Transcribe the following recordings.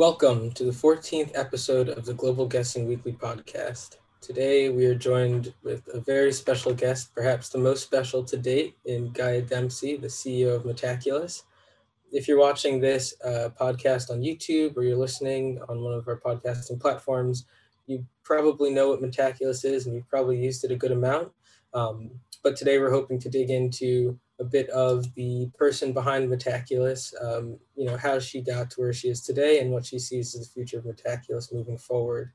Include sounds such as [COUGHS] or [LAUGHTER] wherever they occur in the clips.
Welcome to the 14th episode of the Global Guessing Weekly podcast. Today we are joined with a very special guest, perhaps the most special to date, in Gaia Dempsey, the CEO of Metaculus. If you're watching this uh, podcast on YouTube or you're listening on one of our podcasting platforms, you probably know what Metaculus is and you've probably used it a good amount. Um, but today we're hoping to dig into a bit of the person behind Metaculus, um, you know, how she got to where she is today and what she sees as the future of Metaculus moving forward.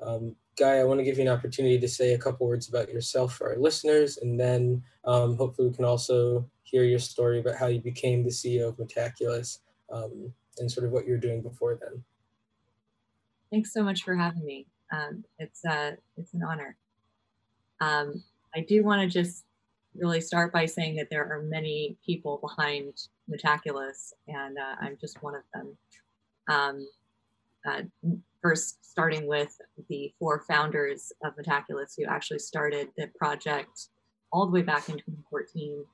Um, Gaia, I want to give you an opportunity to say a couple words about yourself for our listeners, and then um, hopefully we can also hear your story about how you became the CEO of Metaculus um, and sort of what you're doing before then. Thanks so much for having me. Um, it's uh, it's an honor. Um, I do want to just really start by saying that there are many people behind Metaculus, and uh, I'm just one of them. Um, uh, first, starting with the four founders of Metaculus who actually started the project all the way back in 2014.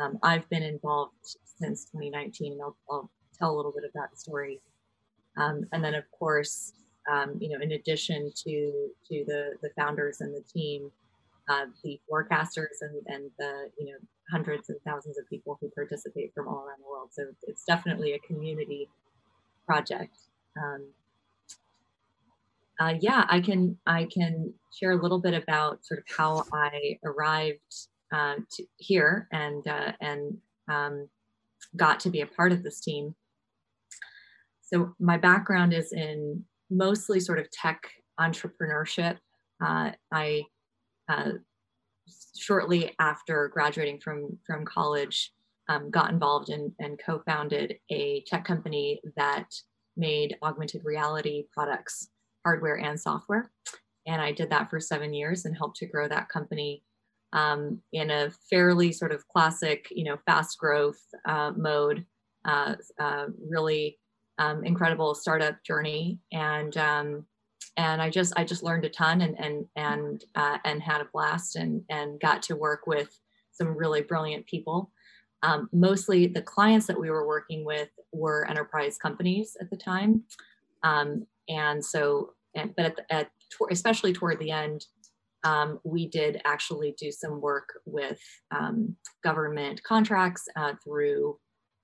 Um, I've been involved since 2019, and I'll, I'll, tell a little bit of that story. Um, and then, of course, um, you know, in addition to to the the founders and the team, uh, the forecasters and, and the you know hundreds and thousands of people who participate from all around the world. So it's definitely a community project. Um, uh, yeah, I can I can share a little bit about sort of how I arrived uh, to here and uh, and um, got to be a part of this team. So my background is in mostly sort of tech entrepreneurship. Uh, I uh, shortly after graduating from from college, um, got involved in, and co-founded a tech company that made augmented reality products, hardware and software. And I did that for seven years and helped to grow that company um, in a fairly sort of classic, you know, fast growth uh, mode. Uh, uh, really um, incredible startup journey, and um, and I just I just learned a ton and and and uh, and had a blast and and got to work with some really brilliant people. Um, mostly the clients that we were working with were enterprise companies at the time, um, and so and, but at, the, at especially toward the end, um, we did actually do some work with um, government contracts uh, through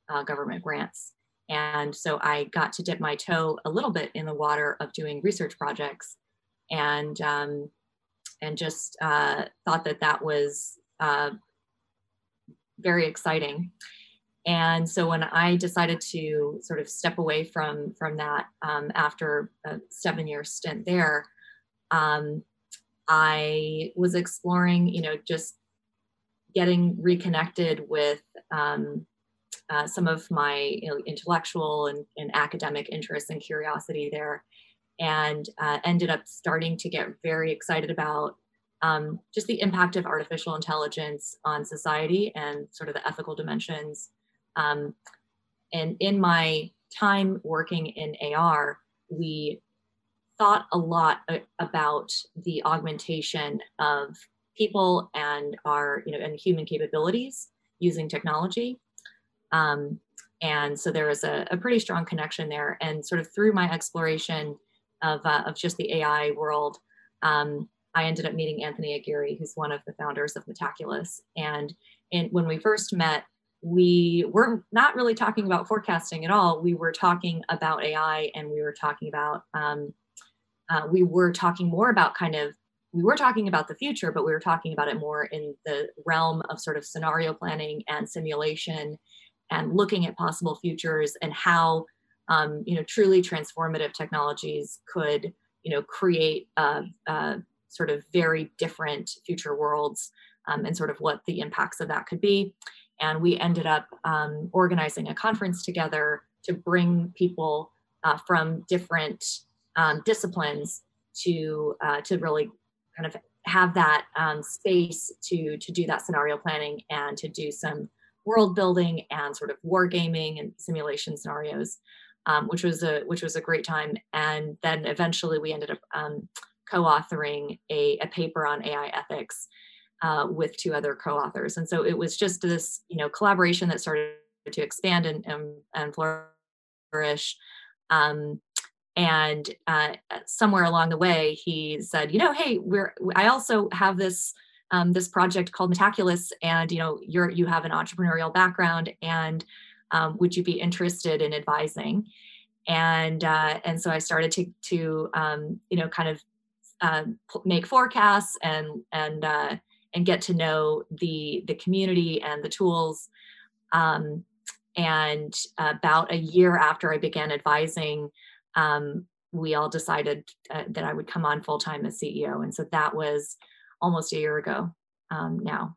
uh, government grants. And so I got to dip my toe a little bit in the water of doing research projects and, um, and just uh, thought that that was uh, very exciting. And so when I decided to sort of step away from, from that um, after a seven year stint there, um, I was exploring, you know, just getting reconnected with um, uh, some of my you know, intellectual and, and, academic interests and curiosity there, and uh, ended up starting to get very excited about um, just the impact of artificial intelligence on society and sort of the ethical dimensions. Um, and in my time working in AR, we thought a lot about the augmentation of people and our you know and human capabilities using technology um, and so there was a, a, pretty strong connection there. And sort of through my exploration of, uh, of just the AI world, um, I ended up meeting Anthony Aguirre, who's one of the founders of Metaculus. And in, when we first met, we were not really talking about forecasting at all. We were talking about AI and we were talking about, um, uh, we were talking more about kind of, we were talking about the future, but we were talking about it more in the realm of sort of scenario planning and simulation and looking at possible futures and how um, you know truly transformative technologies could you know create sort of very different future worlds um, and sort of what the impacts of that could be. And we ended up um, organizing a conference together to bring people uh, from different um, disciplines to uh, to really kind of have that um, space to to do that scenario planning and to do some world building and sort of wargaming and simulation scenarios, um, which was a which was a great time. And then eventually we ended up um, co-authoring a, a, paper on AI ethics uh, with two other co-authors. And so it was just this you know collaboration that started to expand and and, and flourish. Um, and uh, somewhere along the way, he said, you know, hey, we're I also have this um, this project called Metaculus, and you know, you're you have an entrepreneurial background, and um, would you be interested in advising? And uh, and so I started to to um, you know kind of uh, make forecasts and and uh, and get to know the the community and the tools. Um, and about a year after I began advising, um, we all decided uh, that I would come on full time as CEO. And so that was almost a year ago um, now.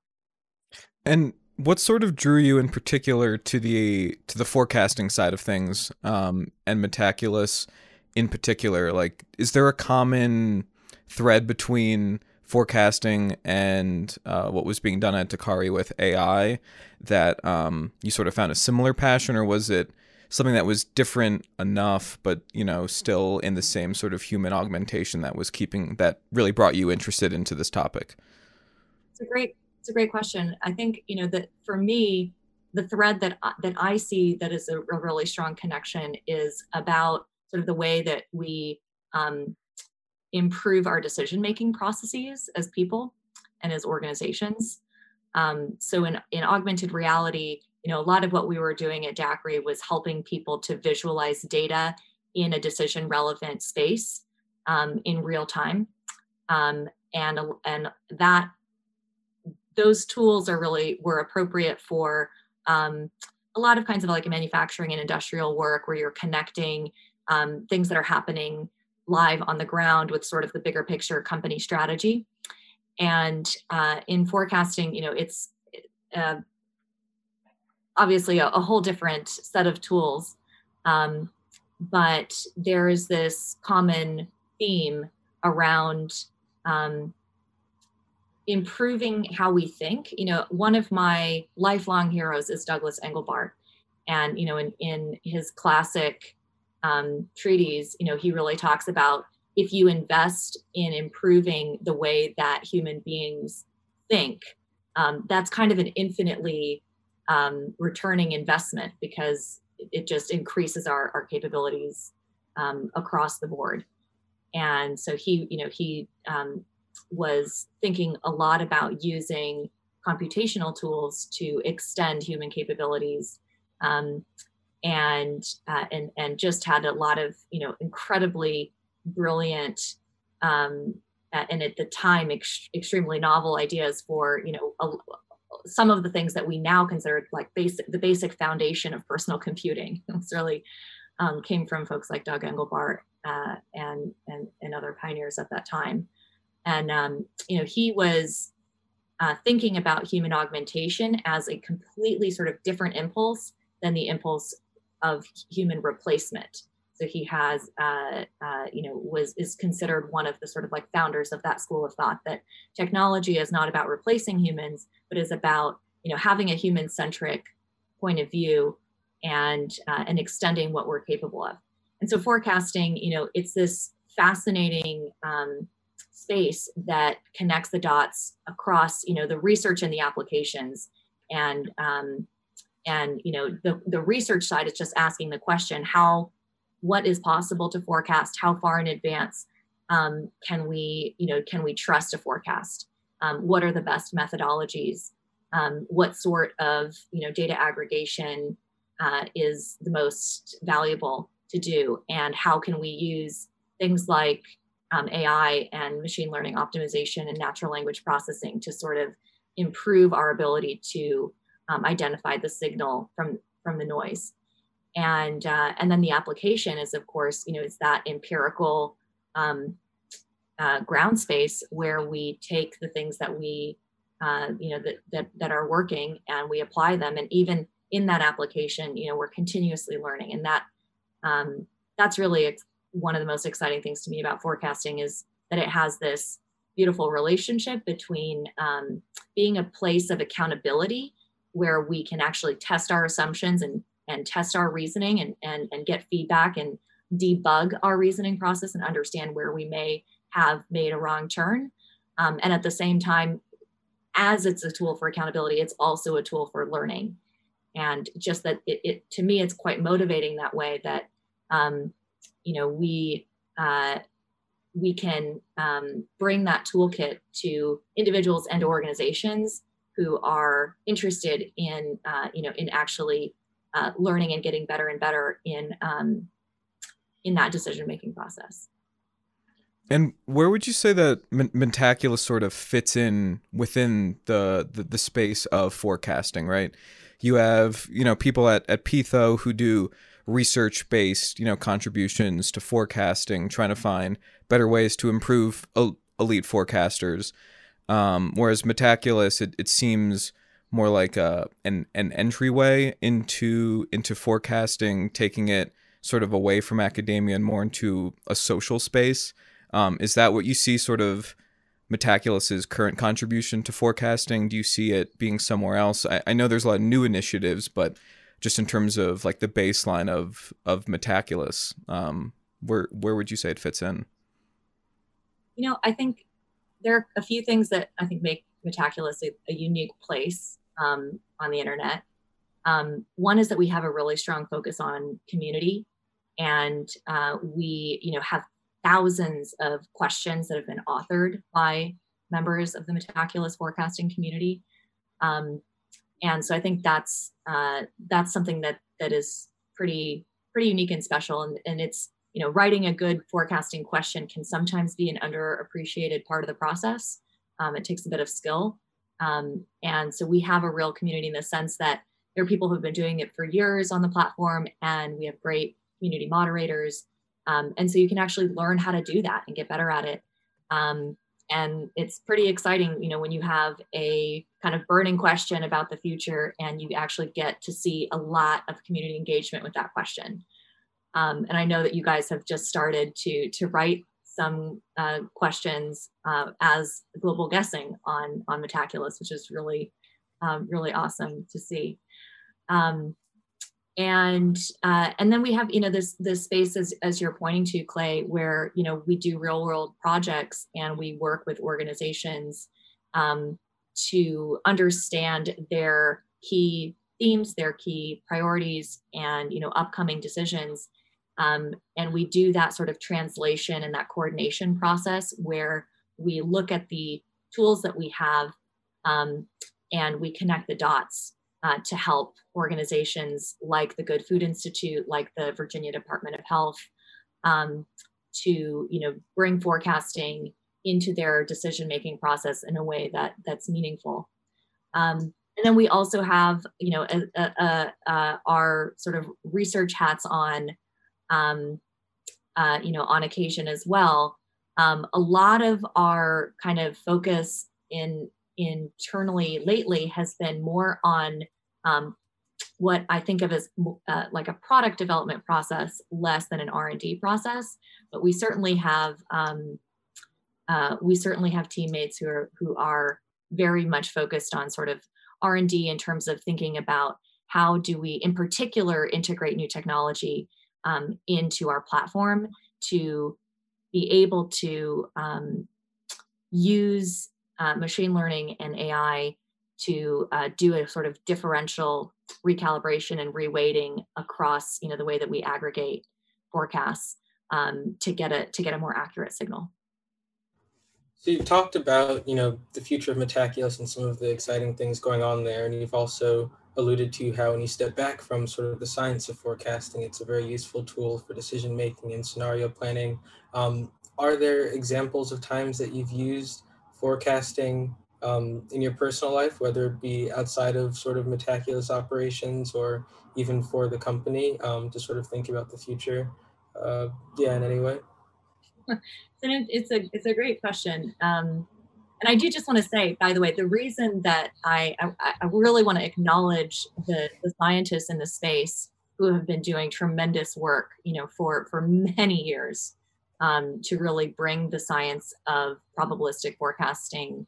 And what sort of drew you in particular to the to the forecasting side of things um, and Metaculus in particular? Like, is there a common thread between forecasting and uh, what was being done at DAQRI with AI that um, you sort of found a similar passion, or was it something that was different enough, but you know, still in the same sort of human augmentation that was keeping that really brought you interested into this topic? It's a great, it's a great question. I think you know that for me, the thread that that I see that is a, a really strong connection is about sort of the way that we um, improve our decision making processes as people and as organizations. Um, so in, in augmented reality, you know, a lot of what we were doing at DAQRI was helping people to visualize data in a decision relevant space um, in real time. Um, and, and that, those tools are really, were appropriate for um, a lot of kinds of like manufacturing and industrial work where you're connecting um, things that are happening live on the ground with sort of the bigger picture company strategy. And uh, in forecasting, you know, it's uh, obviously a, a, whole different set of tools. Um, but there is this common theme around um, improving how we think. You know, one of my lifelong heroes is Douglas Engelbart. And, you know, in, in his classic um, treatise, you know, he really talks about if you invest in improving the way that human beings think, um, that's kind of an infinitely um, returning investment because it just increases our, our capabilities um, across the board. And so he, you know, he um, was thinking a lot about using computational tools to extend human capabilities um, and uh, and and just had a lot of you know incredibly brilliant um, and at the time ex- extremely novel ideas for you know a, some of the things that we now consider like basic the basic foundation of personal computing. [LAUGHS] It's really um, came from folks like Doug Engelbart uh, and, and and other pioneers at that time. And um, you know he was uh, thinking about human augmentation as a completely sort of different impulse than the impulse of human replacement. So he has, uh, uh, you know, was is considered one of the sort of like founders of that school of thought that technology is not about replacing humans, but is about you know having a human centric point of view and uh, and extending what we're capable of. And so forecasting, you know, it's this fascinating um, space that connects the dots across, you know, the research and the applications and um, and you know the, the research side is just asking the question how what is possible to forecast how far in advance um, can we you know can we trust a forecast? Um, what are the best methodologies? Um, what sort of you know data aggregation uh, is the most valuable to do? And how can we use things like um, ai and machine learning optimization and natural language processing to sort of improve our ability to um, identify the signal from from the noise and uh, and then the application is of course you know it's that empirical um, uh, ground space where we take the things that we uh, you know that, that that are working and we apply them. And even in that application you know we're continuously learning. And that um, that's really ex- one of the most exciting things to me about forecasting is that it has this beautiful relationship between um, being a place of accountability where we can actually test our assumptions and and test our reasoning and and, and get feedback and debug our reasoning process and understand where we may have made a wrong turn. Um, and at the same time as it's a tool for accountability it's also a tool for learning. And just that it, it to me it's quite motivating that way that um, you know, we uh, we can um, bring that toolkit to individuals and organizations who are interested in, uh, you know, in actually uh, learning and getting better and better in um, in that decision making process. And where would you say that Metaculus sort of fits in within the, the, the space of forecasting? Right, you have you know people at at Pitho who do research based you know contributions to forecasting, trying to find better ways to improve elite forecasters. Um, whereas Metaculus, it, it seems more like a an an entryway into into forecasting, taking it sort of away from academia and more into a social space. Um, is that what you see sort of Metaculus's current contribution to forecasting? Do you see it being somewhere else? I, I know there's a lot of new initiatives, but just in terms of like the baseline of of Metaculus, um, where where would you say it fits in? You know, I think there are a few things that I think make Metaculous a, a unique place um, on the internet. Um, one is that we have a really strong focus on community, and uh, we, you know, have thousands of questions that have been authored by members of the Metaculus forecasting community. Um, and so I think that's uh, that's something that that is pretty pretty unique and special, and, and it's you know, writing a good forecasting question can sometimes be an underappreciated part of the process. Um, it takes a bit of skill. Um, and so we have a real community in the sense that there are people who've been doing it for years on the platform, and we have great community moderators. Um, and so you can actually learn how to do that and get better at it. Um, and it's pretty exciting, you know, when you have a kind of burning question about the future and you actually get to see a lot of community engagement with that question. Um, and I know that you guys have just started to to write some uh, questions uh, as global guessing on on metaculus, which is really um, really awesome to see. Um, and uh, and then we have you know this this space as, as you're pointing to Clay, where you know we do real world projects and we work with organizations um, to understand their key themes, their key priorities, and you know upcoming decisions um, and we do that sort of translation and that coordination process where we look at the tools that we have um, and we connect the dots uh, to help organizations like the Good Food Institute, like the Virginia Department of Health, um, to you know bring forecasting into their decision making process in a way that that's meaningful. Um, and then we also have you know a, a, a, our sort of research hats on um, uh, you know, on occasion as well. Um, a lot of our kind of focus in internally lately has been more on um, what I think of as uh, like a product development process, less than an R and D process. But we certainly have um, uh, we certainly have teammates who are who are very much focused on sort of R and D in terms of thinking about how do we, in particular, integrate new technology um, into our platform to be able to um, use uh, machine learning and AI to uh, do a sort of differential recalibration and reweighting across you know the way that we aggregate forecasts um, to get a to get a more accurate signal. So you've talked about you know the future of Metaculus and some of the exciting things going on there, and you've also alluded to how when you step back from sort of the science of forecasting, it's a very useful tool for decision making and scenario planning. Um, are there examples of times that you've used forecasting um, in your personal life, whether it be outside of sort of Metaculus operations or even for the company um, to sort of think about the future? Uh, yeah, in any way. [LAUGHS] it's a it's a great question. Um, and I do just want to say, by the way, the reason that I, I, I really want to acknowledge the, the scientists in the space who have been doing tremendous work, you know, for, for many years um, to really bring the science of probabilistic forecasting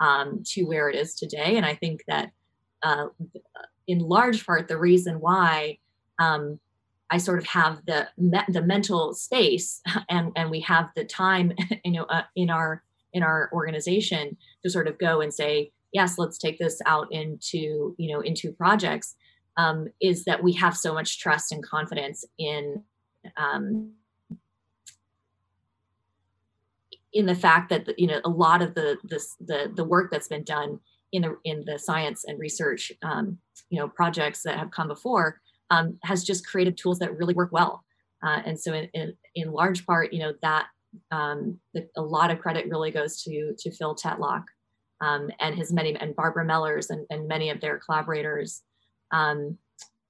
um, to where it is today. And I think that uh, in large part, the reason why um, I sort of have the the mental space [LAUGHS] and and we have the time, [LAUGHS] you know, uh, in our in our organization to sort of go and say yes let's take this out into you know into projects um, is that we have so much trust and confidence in um, in the fact that you know a lot of the this, the the work that's been done in the in the science and research um, you know projects that have come before um, has just created tools that really work well. Uh, and so in, in, in large part you know that um, the, a lot of credit really goes to to phil tetlock um, and his many and barbara mellers and, and many of their collaborators um,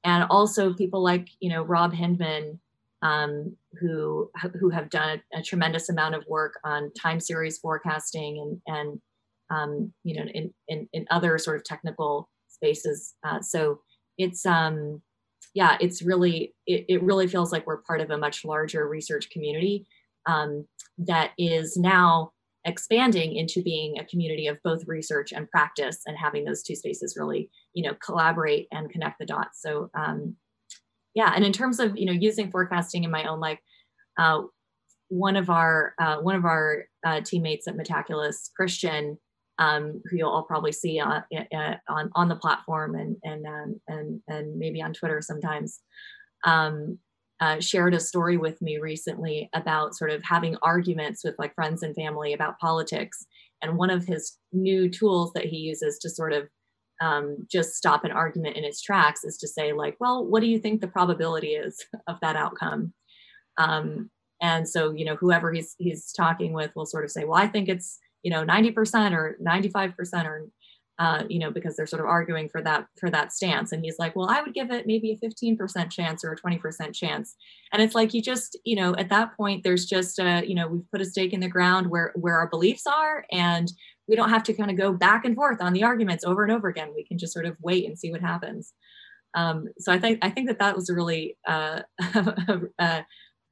and also people like you know rob hyndman um, who who have done a, a, tremendous amount of work on time series forecasting and and um, you know in, in, in other sort of technical spaces. Uh, so it's um yeah it's really it, it really feels like we're part of a much larger research community um, that is now expanding into being a community of both research and practice and having those two spaces really you know collaborate and connect the dots. So um, yeah and in terms of you know using forecasting in my own life uh, one of our uh, one of our uh, teammates at metaculus christian um, who you'll all probably see on, uh, on, on the platform and and um, and and maybe on twitter sometimes um, uh, shared a story with me recently about sort of having arguments with like friends and family about politics. And one of his new tools that he uses to sort of um, just stop an argument in its tracks is to say like well what do you think the probability is of that outcome? Um, and so you know whoever he's he's talking with will sort of say well i think it's you know 90% or 95% or uh, you know because they're sort of arguing for that for that stance and he's like well i would give it maybe a 15% chance or a 20% chance and it's like you just you know at that point there's just a you know we've put a stake in the ground where where our beliefs are and we don't have to kind of go back and forth on the arguments over and over again. We can just sort of wait and see what happens. Um, so I think I think that that was a really uh, [LAUGHS] a,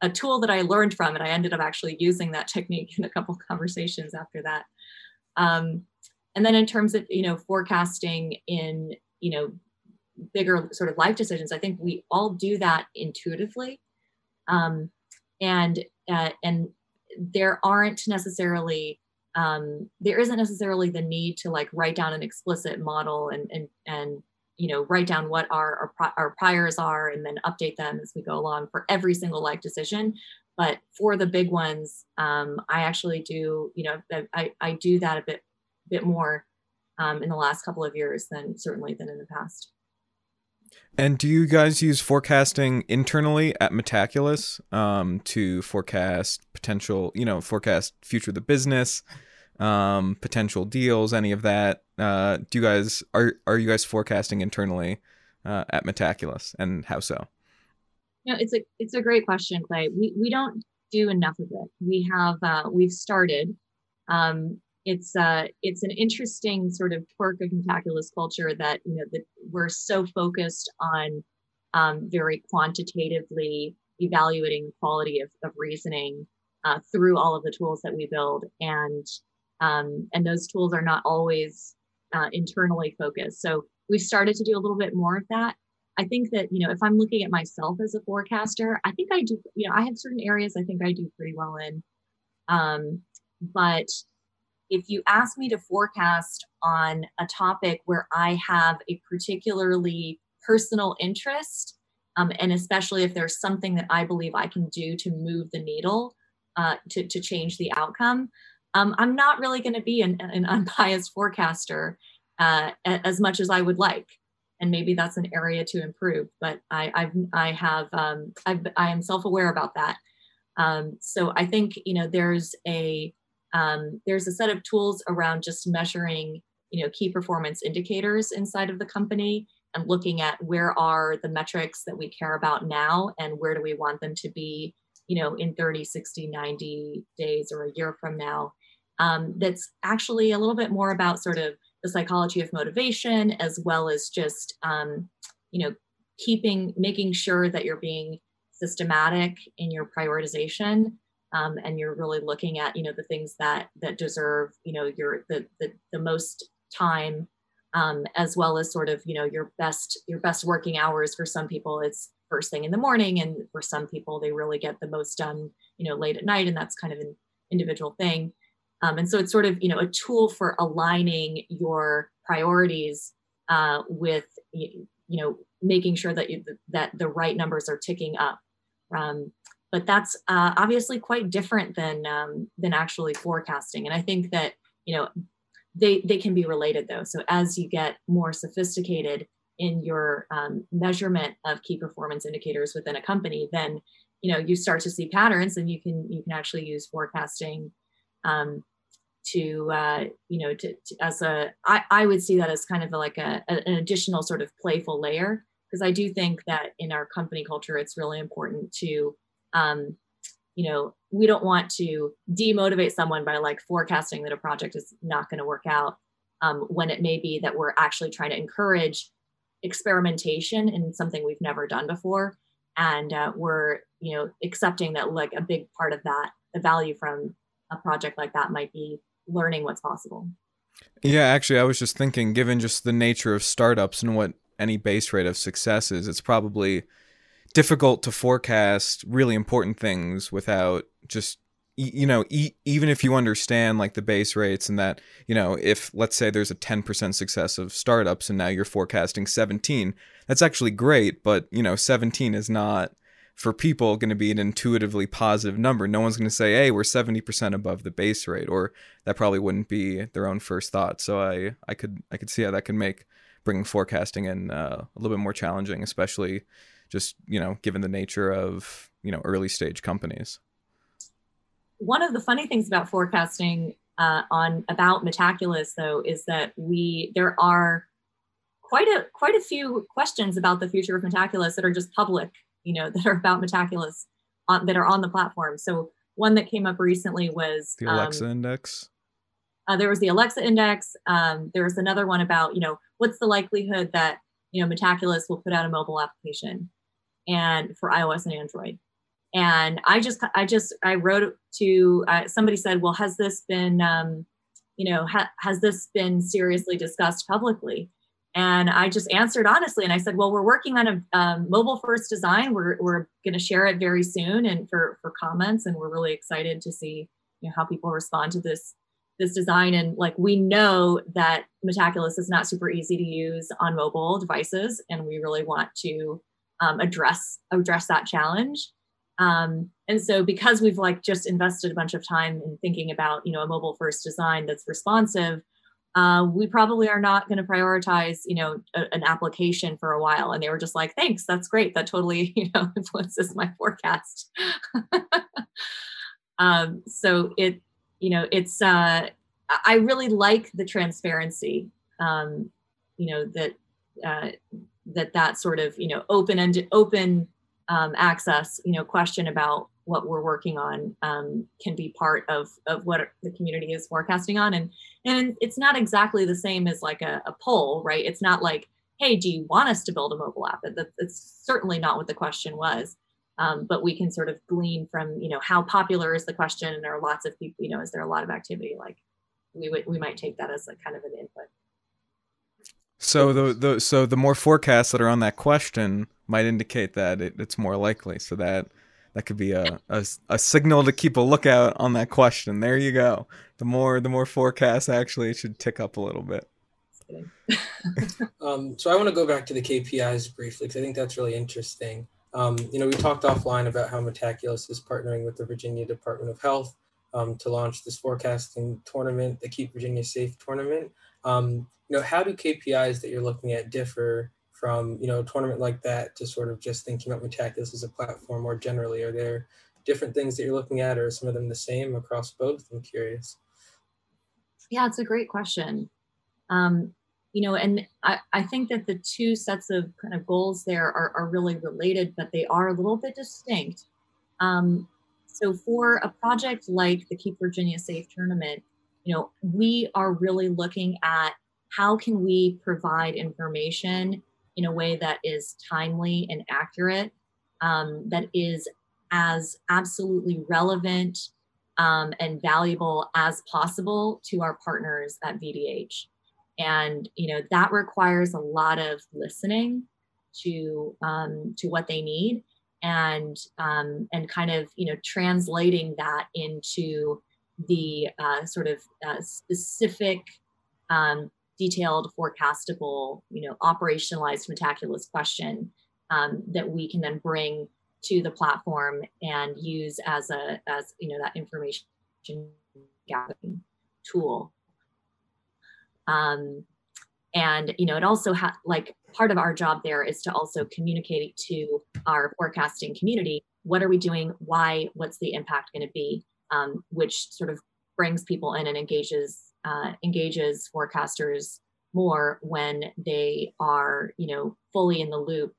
a, tool that I learned from, and I ended up actually using that technique in a couple conversations after that. Um, and then in terms of you know forecasting in you know bigger sort of life decisions, I think we all do that intuitively, um, and uh, and there aren't necessarily um, there isn't necessarily the need to like write down an explicit model and and and you know write down what our our, our priors are and then update them as we go along for every single life decision. But for the big ones um, i actually do you know I, I do that a bit bit more um, in the last couple of years than certainly than in the past and do you guys use forecasting internally at Metaculus um, to forecast potential, you know, forecast future of the business, um, potential deals, any of that. Uh, do you guys are are you guys forecasting internally uh, at Metaculus, and how so? No, it's a it's a great question, Clay. We we don't do enough of it. We have uh, we've started. Um, it's uh it's an interesting sort of quirk of Metaculus culture that you know that we're so focused on um, very quantitatively evaluating the quality of, of reasoning uh, through all of the tools that we build and um, and those tools are not always uh, internally focused. So we've started to do a little bit more of that. I think that you know if I'm looking at myself as a forecaster, I think I do. You know, I have certain areas I think I do pretty well in, um, but if you ask me to forecast on a topic where I have a particularly personal interest, um, and especially if there's something that I believe I can do to move the needle uh, to, to change the outcome, um, I'm not really going to be an, an, [LAUGHS] unbiased forecaster uh, as much as I would like. And maybe that's an area to improve, but I, I've, I have, um, I've, I am self-aware about that. Um, so I think, you know, there's a, um, there's a set of tools around just measuring, you know, key performance indicators inside of the company and looking at where are the metrics that we care about now and where do we want them to be, you know, in 30, 60, 90 days or a year from now. Um, that's actually a little bit more about sort of the psychology of motivation as well as just um, you know keeping making sure that you're being systematic in your prioritization um, and you're really looking at you know the things that that deserve you know your the the, the most time um, as well as sort of you know your best your best working hours for some people it's first thing in the morning and for some people they really get the most done you know late at night and that's kind of an individual thing um, and so it's sort of, you know, a tool for aligning your priorities uh, with, you know, making sure that you, that the right numbers are ticking up. Um, but that's uh, obviously quite different than um, than actually forecasting. And I think that you know they they can be related though. So as you get more sophisticated in your um, measurement of key performance indicators within a company, then you know you start to see patterns, and you can you can actually use forecasting um, to uh, you know to, to, as a I, I would see that as kind of like a, a an additional sort of playful layer because I do think that in our company culture it's really important to um, you know we don't want to demotivate someone by like forecasting that a project is not going to work out um, when it may be that we're actually trying to encourage experimentation in something we've never done before. And uh, we're you know accepting that like a big part of that the value from a project like that might be learning what's possible. Yeah actually i was just thinking given just the nature of startups and what any base rate of success is it's probably difficult to forecast really important things without just you know e- even if you understand like the base rates and that you know if let's say there's a 10% success of startups and now you're forecasting 17 that's actually great but you know 17 is not for people going to be an intuitively positive number. No one's going to say hey we're 70% above the base rate or that probably wouldn't be their own first thought. So i i could i could see how that can make bringing forecasting in uh, a little bit more challenging especially just you know given the nature of you know early stage companies. One of the funny things about forecasting uh, on about metaculus though is that we there are quite a quite a few questions about the future of metaculus that are just public you know [LAUGHS] that are about metaculus on, that are on the platform. So one that came up recently was the alexa um, index? Uh, there was the alexa index. Um, there was another one about you know what's the likelihood that you know metaculus will put out a mobile application and for iOS and Android. And I just, I just, I wrote to uh, somebody said, well, has this been, um, you know, ha- has this been seriously discussed publicly? And I just answered honestly, and I said, well, we're working on a um, mobile first design. We're we're going to share it very soon, and for for comments, and we're really excited to see you know how people respond to this this design and like we know that metaculus is not super easy to use on mobile devices and we really want to um, address address that challenge. Um, and so because we've like just invested a bunch of time in thinking about you know a mobile first design that's responsive, uh, we probably are not going to prioritize you know a, an application for a while. And they were just like, thanks, that's great. That totally [LAUGHS] you know influences my forecast. [LAUGHS] um, so it you know it's uh, I really like the transparency. Um, you know that uh, that that sort of you know open and open um, access you know question about what we're working on um, can be part of of what the community is forecasting on. And and it's not exactly the same as like a, a poll right? It's not like hey do you want us to build a mobile app? That, that's certainly not what the question was. Um, but we can sort of glean from you know how popular is the question and there are lots of people you know is there a lot of activity? Like we would we might take that as a kind of an input so the, the so the more forecasts that are on that question might indicate that it, it's more likely. So that that could be a, a, a signal to keep a lookout on that question. There you go. The more the more forecasts actually should tick up a little bit. um, so I want to go back to the KPIs briefly because I think that's really interesting. Um, you know, we talked offline about how Metaculus is partnering with the Virginia Department of Health um, to launch this forecasting tournament, the Keep Virginia Safe tournament. Um, you know, how do KPIs that you're looking at differ from, you know, a tournament like that to sort of just thinking about Metaculus as a platform more generally? Are there different things that you're looking at or are some of them the same across both? I'm curious. Yeah, it's a great question. Um, you know, and I, I think that the two sets of kind of goals there are, are really related, but they are a little bit distinct. Um, so for a project like the Keep Virginia Safe tournament, you know, we are really looking at how can we provide information in a way that is timely and accurate, um, that is as absolutely relevant um, and valuable as possible to our partners at VDH. And you know that requires a lot of listening to um, to what they need and um, and kind of you know translating that into the uh, sort of uh, specific um, detailed, forecastable, you know, operationalized metaculus question um, that we can then bring to the platform and use as a as you know that information gathering tool. Um, and you know it also ha- like part of our job there is to also communicate to our forecasting community what are we doing? Why? What's the impact going to be um, which sort of brings people in and engages uh, engages forecasters more when they are you know fully in the loop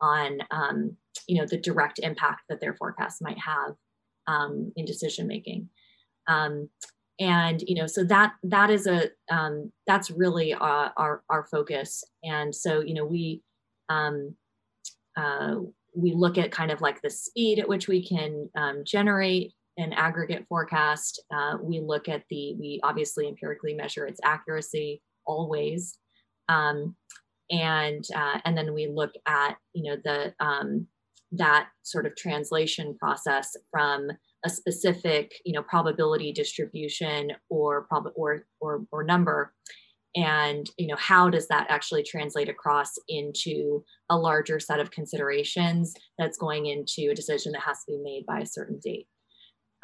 on um, you know the direct impact that their forecasts might have um, in decision making. Um, and you know so that that is a um, that's really our, our, our focus. And so you know we um, uh, we look at kind of like the speed at which we can um, generate an aggregate forecast uh, we look at the we obviously empirically measure its accuracy always. Um, and uh, and then we look at you know the um, that sort of translation process from a specific you know probability distribution or prob or, or or number. And you know how does that actually translate across into a larger set of considerations that's going into a decision that has to be made by a certain date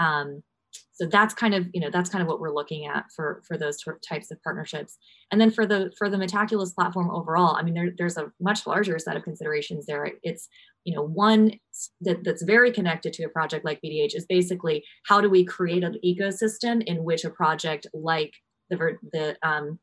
um, so that's kind of you know that's kind of what we're looking at for for those types of partnerships. And then for the for the metaculus platform overall i mean there, there's a much larger set of considerations there. It's you know one that, that's very connected to a project like vdh is basically how do we create an ecosystem in which a project like the the um,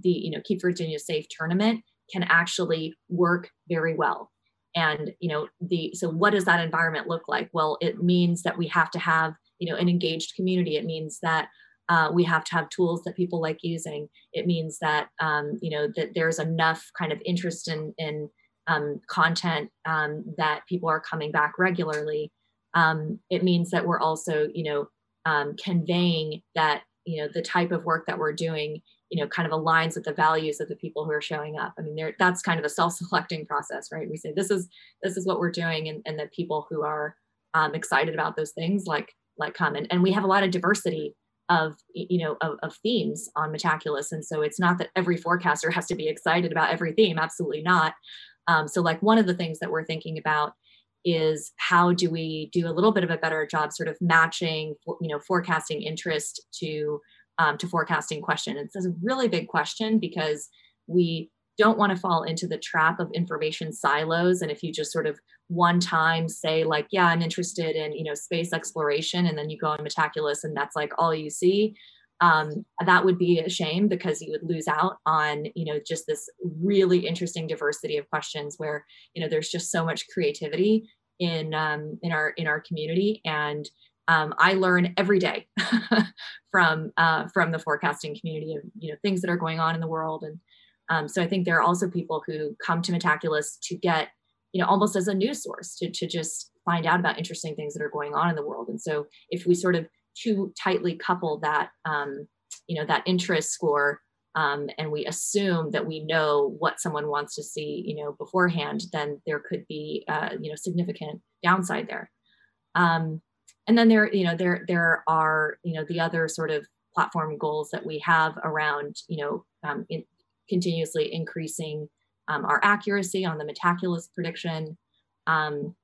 the you know keep virginia safe tournament can actually work very well. And you know the so what does that environment look like? Well it means that we have to have you know an engaged community. It means that uh, we have to have tools that people like using. It means that um, you know that there's enough kind of interest in in um, content um, that people are coming back regularly. Um, it means that we're also you know um, conveying that you know the type of work that we're doing you know kind of aligns with the values of the people who are showing up. I mean there that's kind of a self-selecting process right? We say this is this is what we're doing and, and the people who are um, excited about those things like like come and, and we have a lot of diversity of you know of, of, themes on metaculus. And so it's not that every forecaster has to be excited about every theme absolutely not. Um, so like one of the things that we're thinking about is how do we do a little bit of a better job sort of matching you know forecasting interest to um, to forecasting question? It's a really big question because we don't want to fall into the trap of information silos. And if you just sort of one time say like yeah i'm interested in you know space exploration and then you go on metaculus and that's like all you see um, that would be a shame because you would lose out on you know just this really interesting diversity of questions where you know there's just so much creativity in um, in our in our community. And um, I learn every day [LAUGHS] from uh, from the forecasting community of you know things that are going on in the world. And um, so I think there are also people who come to Metaculus to get, you know, almost as a news source to, to just find out about interesting things that are going on in the world. And so if we sort of too tightly couple that, um, you know, that interest score um, and we assume that we know what someone wants to see, you know, beforehand, then there could be, uh, you know, significant downside there. Um, and then there, you know, there there are, you know, the other sort of platform goals that we have around, you know, um, in, continuously increasing um, our accuracy on the metaculus prediction um,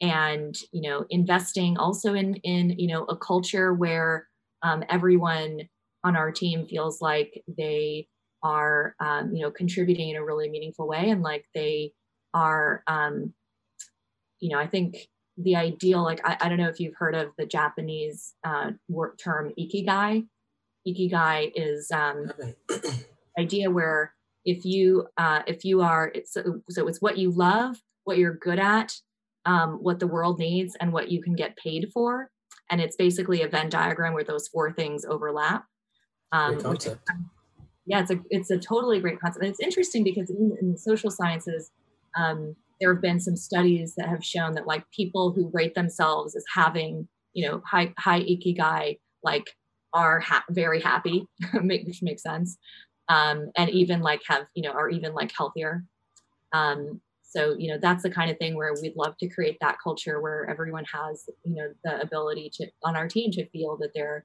and you know investing also in in you know a culture where um, everyone on our team feels like they are um, you know contributing in a really meaningful way and like they are um, you know i think the ideal like I, I don't know if you've heard of the japanese uh, work term ikigai. Ikigai is um, [COUGHS] idea where if you uh, if you are so, so it's what you love what you're good at um, what the world needs and what you can get paid for. And it's basically a venn diagram where those four things overlap um, which, yeah it's a it's a totally great concept. And it's interesting because in, in the social sciences um, there have been some studies that have shown that like people who rate themselves as having you know high high ikigai like are ha- very happy [LAUGHS] which makes sense um, and even like have you know are even like healthier um, so you know that's the kind of thing where we'd love to create that culture where everyone has you know the ability to on our team to feel that they're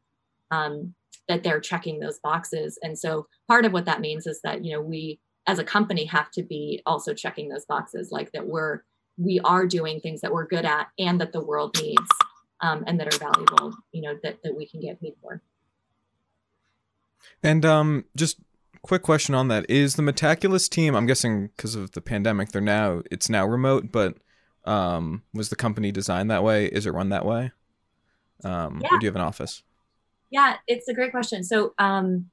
um, that they're checking those boxes and so part of what that means is that you know we as a company have to be also checking those boxes like that we're we are doing things that we're good at and that the world needs um, and that are valuable, you know, that, that we can get paid for. And um, just quick question on that. Is the Metaculus team i'm guessing because of the pandemic they're now it's now remote but um, was the company designed that way? Is it run that way? Um, yeah. or do you have an office? Yeah it's a great question. So um,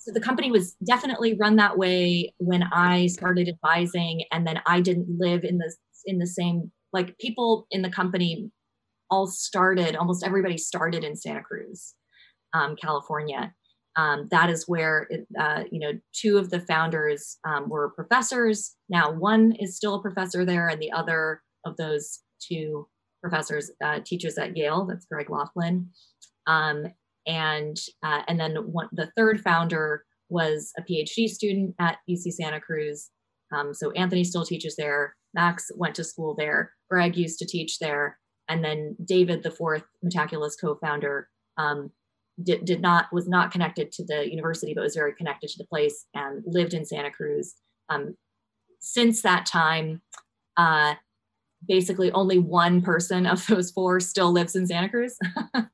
so the company was definitely run that way when i started advising and then i didn't live in the in the same like people in the company all started almost everybody started in santa cruz um, california um, that is where it, uh, you know two of the founders um, were professors. Now one is still a professor there and the other of those two professors uh, teaches at yale that's greg laughlin. Um, and uh, and then one, the third founder was a phd student at uc santa cruz. Um, so anthony still teaches there. Max went to school there. Greg used to teach there. And then david the fourth metaculus co-founder um, did, did not was not connected to the university but was very connected to the place and lived in santa cruz. Um, since that time uh, basically only one person of those four still lives in santa cruz. [LAUGHS]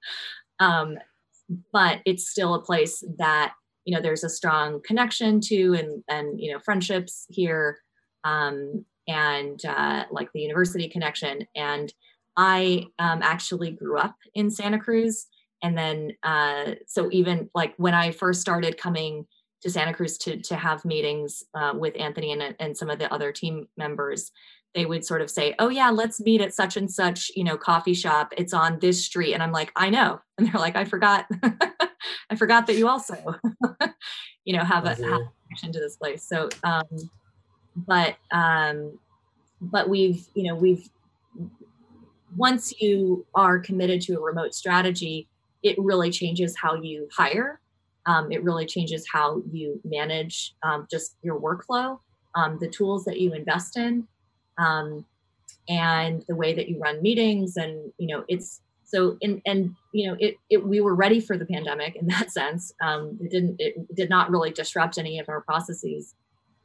Um, but it's still a place that you know there's a strong connection to and and you know friendships here um, and uh, like the university connection. And i um, actually grew up in santa cruz and then uh, so even like when i first started coming to santa cruz to, to have meetings uh, with anthony and, and some of the other team members they would sort of say oh yeah let's meet at such and such you know coffee shop. It's on this street. And i'm like i know. [LAUGHS] And they're like i forgot. [LAUGHS] I forgot that you also [LAUGHS] you know have a, have a connection to this place. So um but um but we've you know we've once you are committed to a remote strategy it really changes how you hire. Um, it really changes how you manage um, just your workflow, um, the tools that you invest in, um, and the way that you run meetings. And you know, it's so and and you know, it, it we were ready for the pandemic in that [LAUGHS] sense. Um, it didn't it did not really disrupt any of our processes.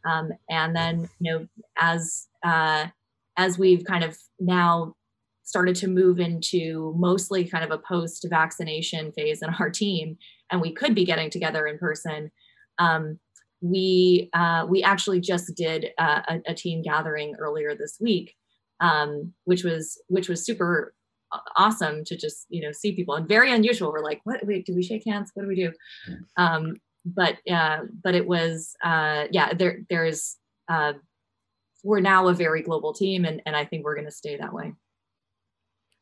And then you know, as uh, as we've kind of now started to move into mostly kind of a post vaccination phase in our team and we could be getting together in person. Um, we uh, we actually just did uh, a, a, team gathering earlier this week um, which was which was super awesome to just you know see people and very unusual. We're like what? Wait do we shake hands? What do we do? Um, but uh, but it was uh, yeah there there's uh, we're now a very global team and, and i think we're going to stay that way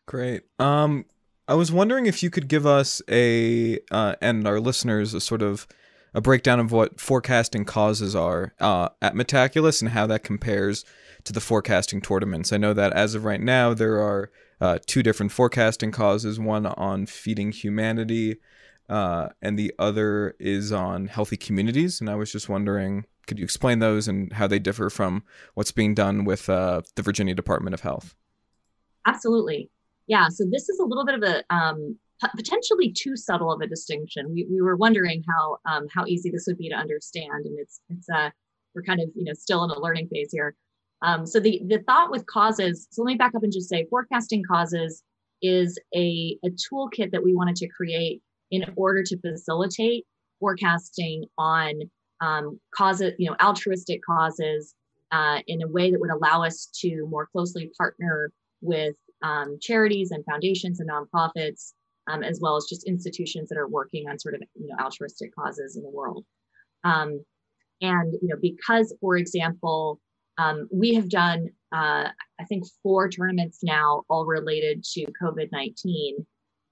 Great. Um, I was wondering if you could give us a uh, and our listeners a sort of a breakdown of what forecasting causes are uh, at Metaculus and how that compares to the forecasting tournaments. I know that as of right now, there are uh, two different forecasting causes one on feeding humanity, uh, and the other is on healthy communities. And I was just wondering, could you explain those and how they differ from what's being done with uh, the Virginia Department of Health? Absolutely yeah, so this is a little bit of a um, potentially too subtle of a distinction. We, we were wondering how um, how easy this would be to understand, and it's it's uh, we're kind of you know still in a learning phase here. Um, so the the thought with causes. So let me back up and just say forecasting causes is a a toolkit that we wanted to create in order to facilitate forecasting on um, causes, you know, altruistic causes uh, in a way that would allow us to more closely partner with um, charities and foundations and nonprofits, um, as well as just institutions that are working on sort of you know altruistic causes in the world. Um, and you know, because for example, um, we have done uh, I think four tournaments now, all related to COVID nineteen,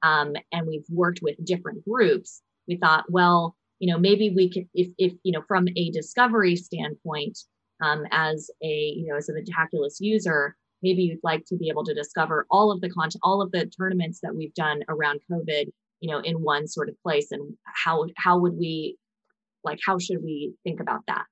um, and we've worked with different groups. We thought, well, you know, maybe we could, if if you know, from a discovery standpoint, um, as a you know as a Metaculus user maybe you'd like to be able to discover all of the content, all of the tournaments that we've done around COVID, you know, in one sort of place. And how how would we, like, how should we think about that?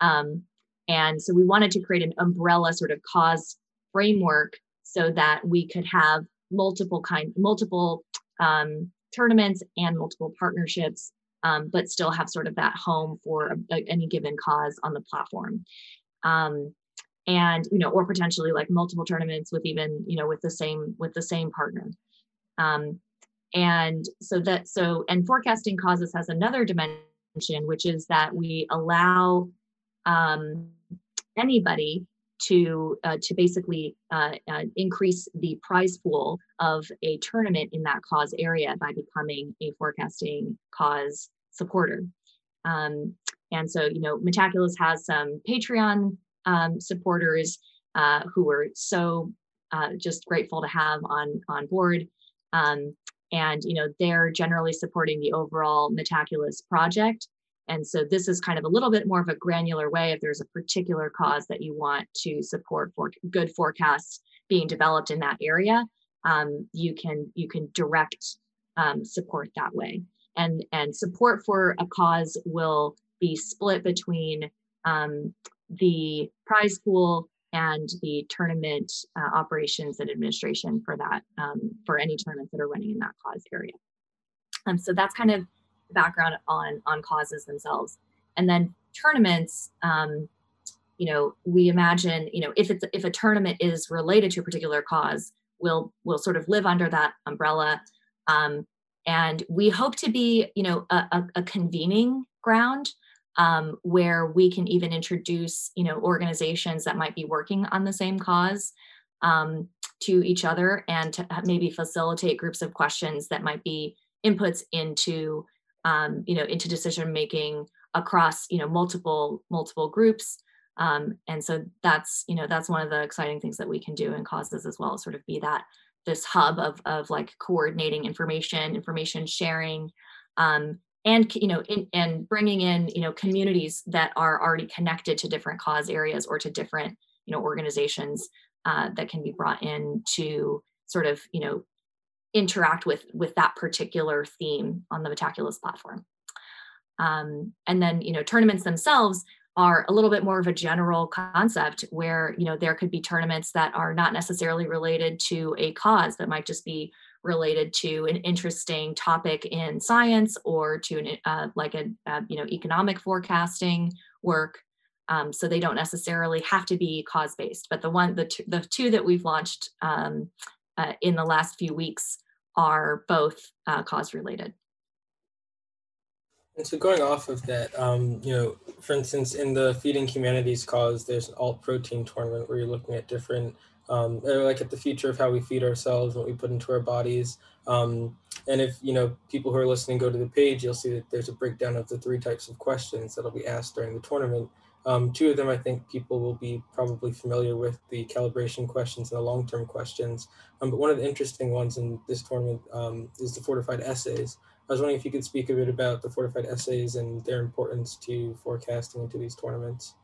Um, and so we wanted to create an umbrella sort of cause framework so that we could have multiple kind, multiple um, tournaments and multiple partnerships, um, but still have sort of that home for a, a, any given cause on the platform. Um, and you know or potentially like multiple tournaments with even you know with the same with the same partner um, and so that so and forecasting causes has another dimension which is that we allow um, anybody to uh, to basically uh, uh, increase the prize pool of a tournament in that cause area by becoming a forecasting cause supporter. Um, and so, you know, Metaculus has some Patreon um, supporters uh, who were so uh, just grateful to have on on board. Um, and you know, they're generally supporting the overall Metaculus project. And so this is kind of a little bit more of a granular way if there's a particular cause that you want to support for good forecasts being developed in that area, um, you can you can direct um, support that way. And and support for a cause will be split between um, the prize pool and the tournament uh, operations and administration for that um, for any tournaments that are running in that cause area. Um, so that's kind of background on on causes themselves and then tournaments um, you know we imagine you know if it's if a tournament is related to a particular cause we'll will sort of live under that umbrella um, and we hope to be you know a, a, a convening ground um, where we can even introduce you know organizations that might be working on the same cause um, to each other and to maybe facilitate groups of questions that might be inputs into um, you know, into decision making across, you know, multiple multiple groups. Um, and so that's, you know, that's one of the exciting things that we can do in causes as well, sort of be that this hub of of like coordinating information, information sharing, um, and you know, in, and bringing in you know communities that are already connected to different cause areas or to different you know organizations uh, that can be brought in to sort of you know interact with with that particular theme on the Metaculus platform. Um, and then, you know, tournaments themselves are a little bit more of a general concept where, you know, there could be tournaments that are not necessarily related to a cause that might just be related to an interesting topic in science or to an, uh, like a, a, you know, economic forecasting work. Um, so they don't necessarily have to be cause based, but the one, the, t- the two that we've launched um, uh, in the last few weeks are both uh, cause related. And so going off of that, um, you know, for instance, in the Feeding Humanities cause, there's an alt protein tournament where you're looking at different, um, like at the future of how we feed ourselves, what we put into our bodies. Um, and if, you know, people who are listening go to the page, you'll see that there's a breakdown of the three types of questions that'll be asked during the tournament. Um, two of them, I think people will be probably familiar with the calibration questions and the long-term questions. Um, but one of the interesting ones in this tournament um, is the fortified essays. I was wondering if you could speak a bit about the fortified essays and their importance to forecasting into these tournaments.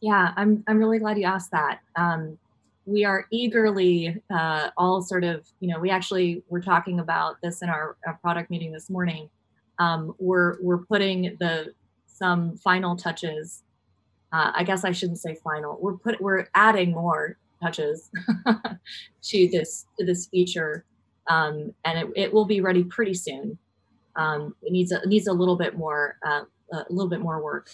Yeah, I'm, I'm really glad you asked that. Um, we are eagerly uh, all sort of, you know, we actually were talking about this in our, our product meeting this morning. Um, we're, we're putting the some final touches uh, I guess I shouldn't say final. We're put we're adding more touches [LAUGHS] to this to this feature, um, and it, it will be ready pretty soon. Um, it needs a it needs a little bit more uh, a little bit more work,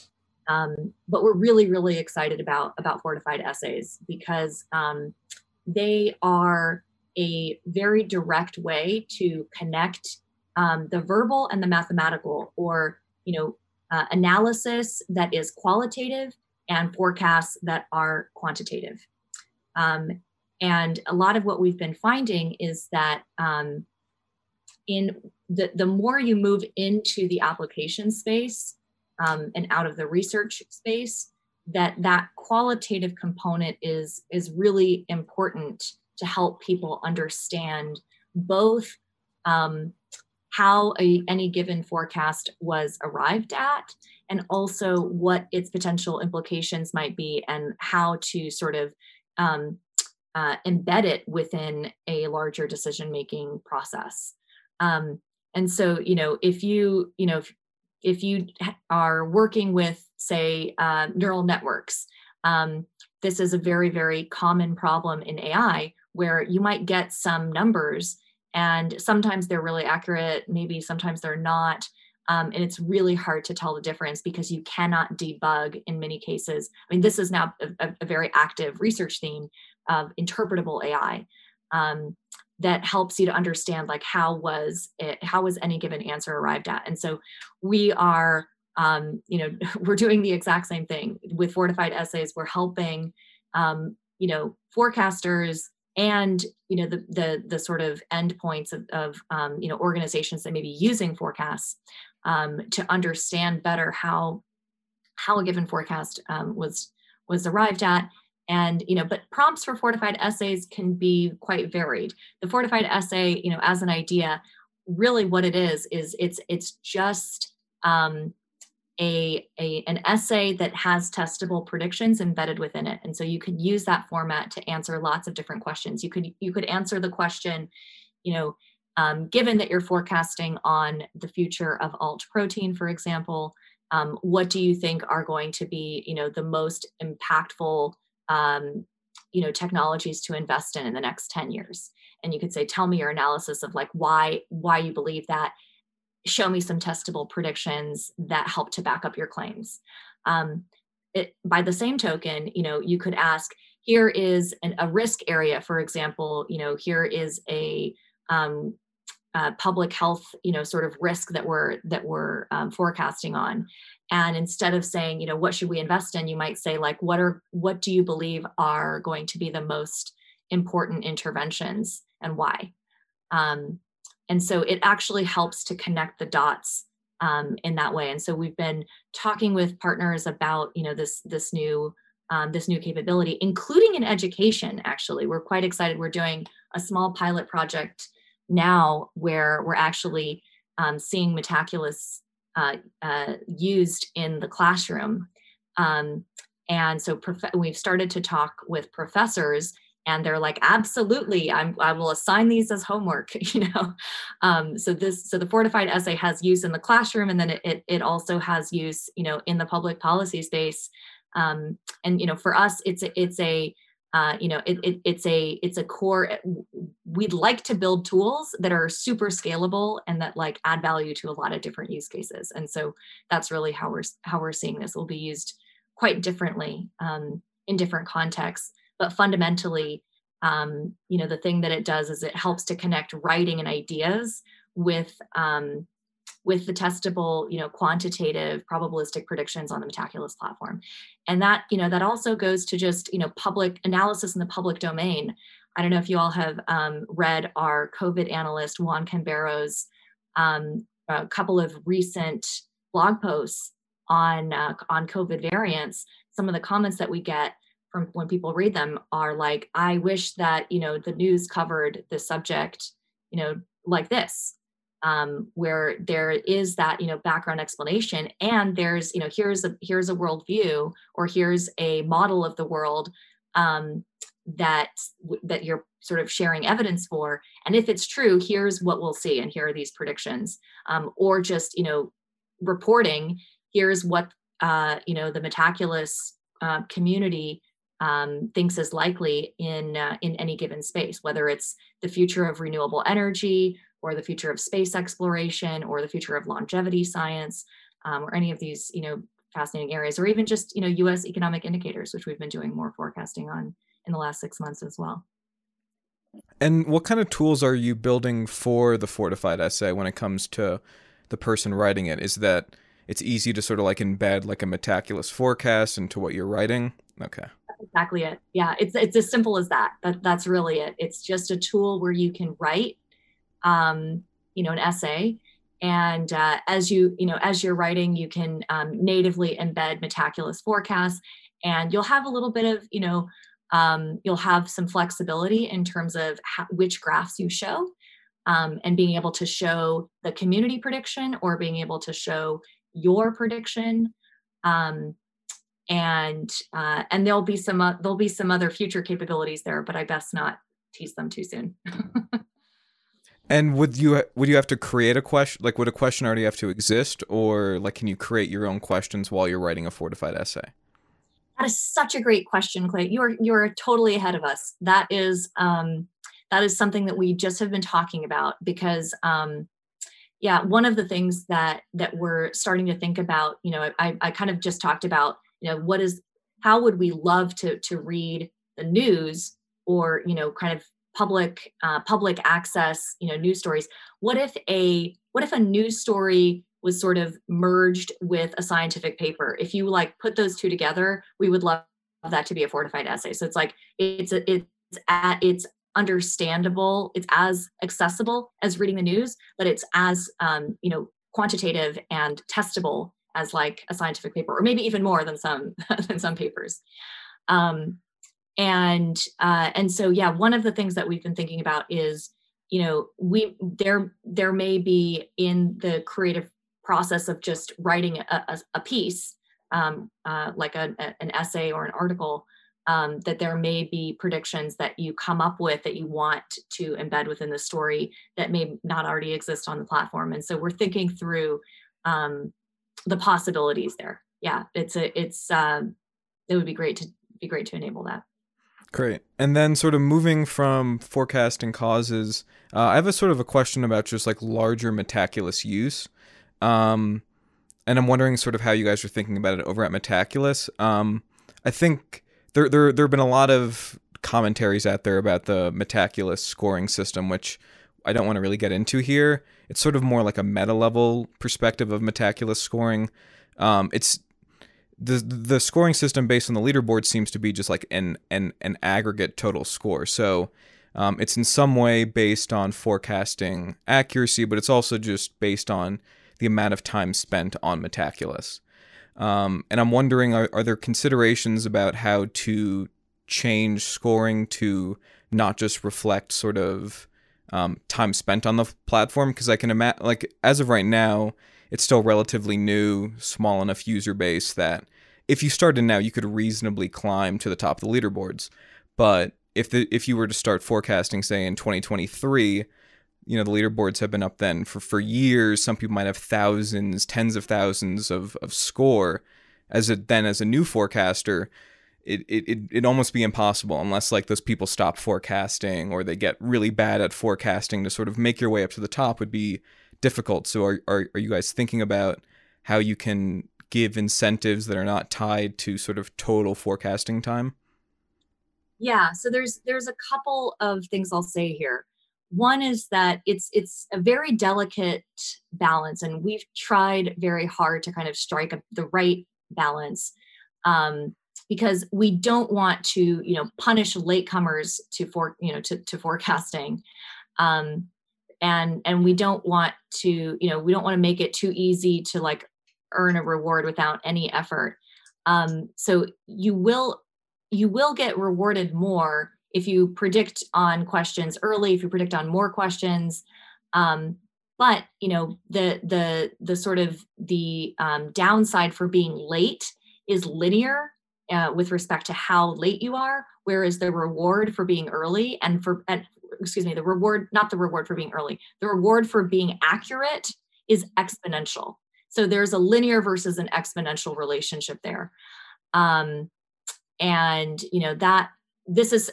um, but we're really really excited about about fortified essays because um, they are a very direct way to connect um, the verbal and the mathematical, or you know, uh, analysis that is qualitative and forecasts that are quantitative. Um, and a lot of what we've been finding is that um, in the, the more you move into the application space um, and out of the research space, that that qualitative component is is really important to help people understand both um, how a, any given forecast was arrived at and also what its potential implications might be and how to sort of um, uh, embed it within a larger decision making process. Um, and so you know if you you know if, if you are working with say uh, neural networks um, this is a very very common problem in ai where you might get some numbers and sometimes they're really accurate maybe sometimes they're not Um, and it's really hard to tell the difference because you cannot debug in many cases. I mean, this is now a, a very active research theme of interpretable AI um, that helps you to understand like how was it, how was any given answer arrived at. And so we are, um, you know, [LAUGHS] we're doing the exact same thing with fortified essays. We're helping, um, you know, forecasters and you know the the the sort of endpoints of, of um, you know organizations that may be using forecasts um, to understand better how how a given forecast um, was was arrived at and you know but prompts for fortified essays can be quite varied. The fortified essay you know as an idea really what it is is it's it's just um, a, a an essay that has testable predictions embedded within it. And so you could use that format to answer lots of different questions. You could you could answer the question you know um, given that you're forecasting on the future of alt protein for example um, what do you think are going to be you know the most impactful um, you know technologies to invest in in the next 10 years and you could say tell me your analysis of like why why you believe that show me some testable predictions that help to back up your claims. Um, it, by the same token, you know, you could ask, here is an, a risk area, for example, you know, here is a um, uh, public health, you know, sort of risk that we're that we're um, forecasting on. And instead of saying, you know, what should we invest in, you might say, like, what are what do you believe are going to be the most important interventions and why? Um, and so it actually helps to connect the dots um, in that way. And so we've been talking with partners about you know this this new um, this new capability including in education actually. We're quite excited. We're doing a small pilot project now where we're actually um, seeing metaculus uh, uh, used in the classroom. Um, and so prof- we've started to talk with professors and they're like absolutely I'm, i will assign these as homework [LAUGHS] you know? Um, so this so the fortified essay has use in the classroom and then it, it, it also has use you know in the public policy space. Um, and you know for us it's a, it's a uh, you know it, it, it's a it's a core eh, we'd like to build tools that are super scalable and that like add value to a lot of different use cases. And so that's really how we're how we're seeing this. Will be used quite differently um, in different contexts. But fundamentally um, you know the thing that it does is it helps to connect writing and ideas with um, with the testable you know quantitative probabilistic predictions on the metaculus platform. And that you know that also goes to just you know public analysis in the public domain. I don't know if you all have um, read our covid analyst juan cambeiro's um, a couple of recent blog posts on uh, on covid variants. Some of the comments that we get from when people read them are like i wish that you know the news covered the subject you know like this um, where there is that you know background explanation and there's you know here's a here's a worldview or here's a model of the world um, that that you're sort of sharing evidence for. And if it's true here's what we'll see and here are these predictions. Um, or just you know reporting here's what uh, you know the metaculus uh, community um, thinks is likely in uh, in any given space, whether it's the future of renewable energy or the future of space exploration or the future of longevity science um, or any of these you know fascinating areas, or even just you know U.S. economic indicators, which we've been doing more forecasting on in the last six months as well. And what kind of tools are you building for the fortified essay when it comes to the person writing it? Is that it's easy to sort of like embed like a metaculus forecast into what you're writing? Okay exactly it. Yeah, it's it's as simple as that. That that's really it. It's just a tool where you can write, um, you know, an essay, and uh, as you you know as you're writing, you can um, natively embed Metaculus forecasts, and you'll have a little bit of you know um, you'll have some flexibility in terms of how, which graphs you show. Um, and being able to show the community prediction or being able to show your prediction um, and uh, and there'll be some uh, there'll be some other future capabilities there, but I best not tease them too soon. [LAUGHS] and would you would you have to create a question? Like, would a question already have to exist, or like, can you create your own questions while you're writing a fortified essay? That is such a great question, Clay. You're you're totally ahead of us. That is um, that is something that we just have been talking about because um, yeah, one of the things that that we're starting to think about, you know, I, I kind of just talked about, you know, what is how would we love to to read the news or you know kind of public uh, public access you know news stories? What if a what if a news story was sort of merged with a scientific paper? If you like put those two together we would love that to be a fortified essay. So it's like it's a, it's at it's understandable it's as accessible as reading the news but it's as um, you know quantitative and testable as like a scientific paper or maybe even more than some [LAUGHS] than some papers. Um, and uh, and so yeah one of the things that we've been thinking about is you know we there there may be in the creative process of just writing a, a, a piece um, uh, like a, an essay or an article um, that there may be predictions that you come up with that you want to embed within the story that may not already exist on the platform. And so we're thinking through um, the possibilities there yeah it's a it's um, it would be great to be great to enable that Great. And then sort of moving from forecasting causes, uh, I have a sort of a question about just like larger Metaculus use. Um, and I'm wondering sort of how you guys are thinking about it over at Metaculus. Um, I think there, there, there have been a lot of commentaries out there about the Metaculus scoring system, which I don't want to really get into here. It's sort of more like a meta level perspective of Metaculus scoring. Um, it's the the scoring system based on the leaderboard seems to be just like an an an aggregate total score. So um, it's in some way based on forecasting accuracy, but it's also just based on the amount of time spent on Metaculus. Um, and I'm wondering, are, are there considerations about how to change scoring to not just reflect sort of um, time spent on the platform? Because I can imagine, like, as of right now, it's still relatively new, small enough user base that if you started now, you could reasonably climb to the top of the leaderboards. But if the if you were to start forecasting, say in 2023, you know the leaderboards have been up then for for years. Some people might have thousands, tens of thousands of of score. As a then as a new forecaster, it it it it'd almost be impossible unless like those people stop forecasting or they get really bad at forecasting to sort of make your way up to the top would be difficult. So are, are, are you guys thinking about how you can give incentives that are not tied to sort of total forecasting time? Yeah, so there's there's a couple of things I'll say here. One is that it's it's a very delicate balance, and we've tried very hard to kind of strike a, the right balance um, because we don't want to you know punish latecomers to for you know to, to forecasting. Um, and and we don't want to you know we don't want to make it too easy to like earn a reward without any effort. Um, so you will you will get rewarded more if you predict on questions early if you predict on more questions. Um, but you know the the the sort of the um, downside for being late is linear uh, with respect to how late you are whereas the reward for being early and for and excuse me, the reward, not the reward for being early, the reward for being accurate is exponential. So there's a linear versus an exponential relationship there. Um, and, you know, that this is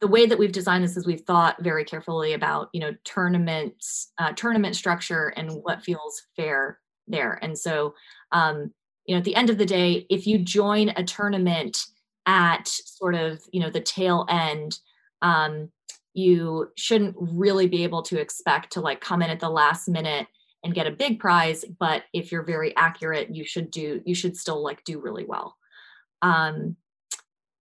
the way that we've designed this is we've thought very carefully about, you know, tournaments, uh, tournament structure and what feels fair there. And so, um, you know, at the end of the day, if you join a tournament at sort of, you know, the tail end, um, you shouldn't really be able to expect to like come in at the last minute and get a big prize but if you're very accurate you should do you should still like do really well. Um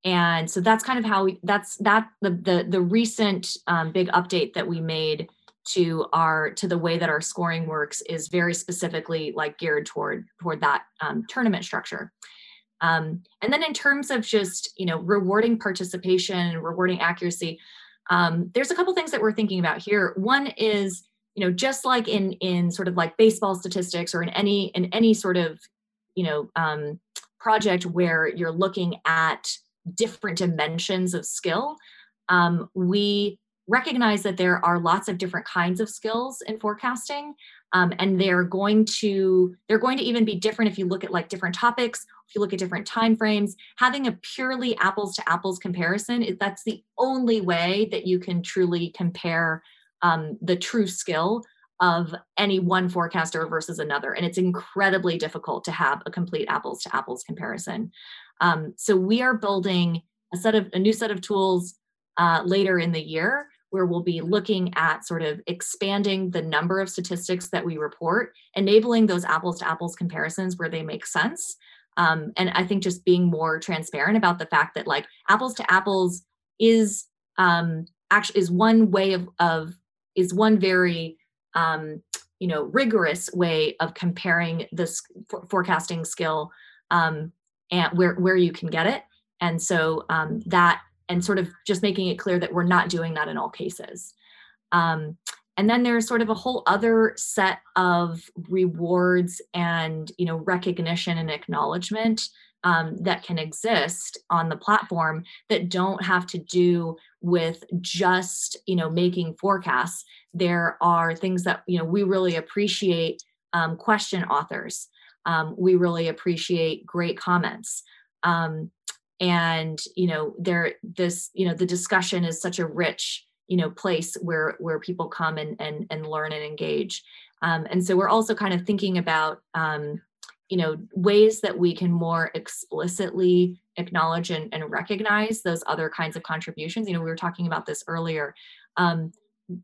and so that's kind of how we that's that the the, the recent um, big update that we made to our to the way that our scoring works is very specifically like geared toward toward that um, tournament structure um, and then in terms of just you know rewarding participation and rewarding accuracy um, there's a couple things that we're thinking about here. One is, you know, just like in in sort of like baseball statistics or in any in any sort of, you know, um, project where you're looking at different dimensions of skill, um, we recognize that there are lots of different kinds of skills in forecasting um, and they're going to they're going to even be different if you look at like different topics if you look at different time frames having a purely apples to apples comparison is that's the only way that you can truly compare um, the true skill of any one forecaster versus another. And it's incredibly difficult to have a complete apples to apples comparison. Um, so we are building a set of a new set of tools uh, later in the year where we'll be looking at sort of expanding the number of statistics that we report, enabling those apples to apples comparisons where they make sense. Um, and I think just being more transparent about the fact that like apples to apples is um, actually is one way of, of is one very um, you know rigorous way of comparing this for- forecasting skill um, and where where you can get it and so um, that and sort of just making it clear that we're not doing that in all cases. Um, and then there's sort of a whole other set of rewards and you know recognition and acknowledgement um, that can exist on the platform that don't have to do with just you know making forecasts. There are things that you know we really appreciate um, question authors. Um, we really appreciate great comments. Um, and you know there this you know the discussion is such a rich you know place where where people come and and, and learn and engage. Um, and so we're also kind of thinking about um, you know ways that we can more explicitly acknowledge and, and recognize those other kinds of contributions. You know we were talking about this earlier. Um,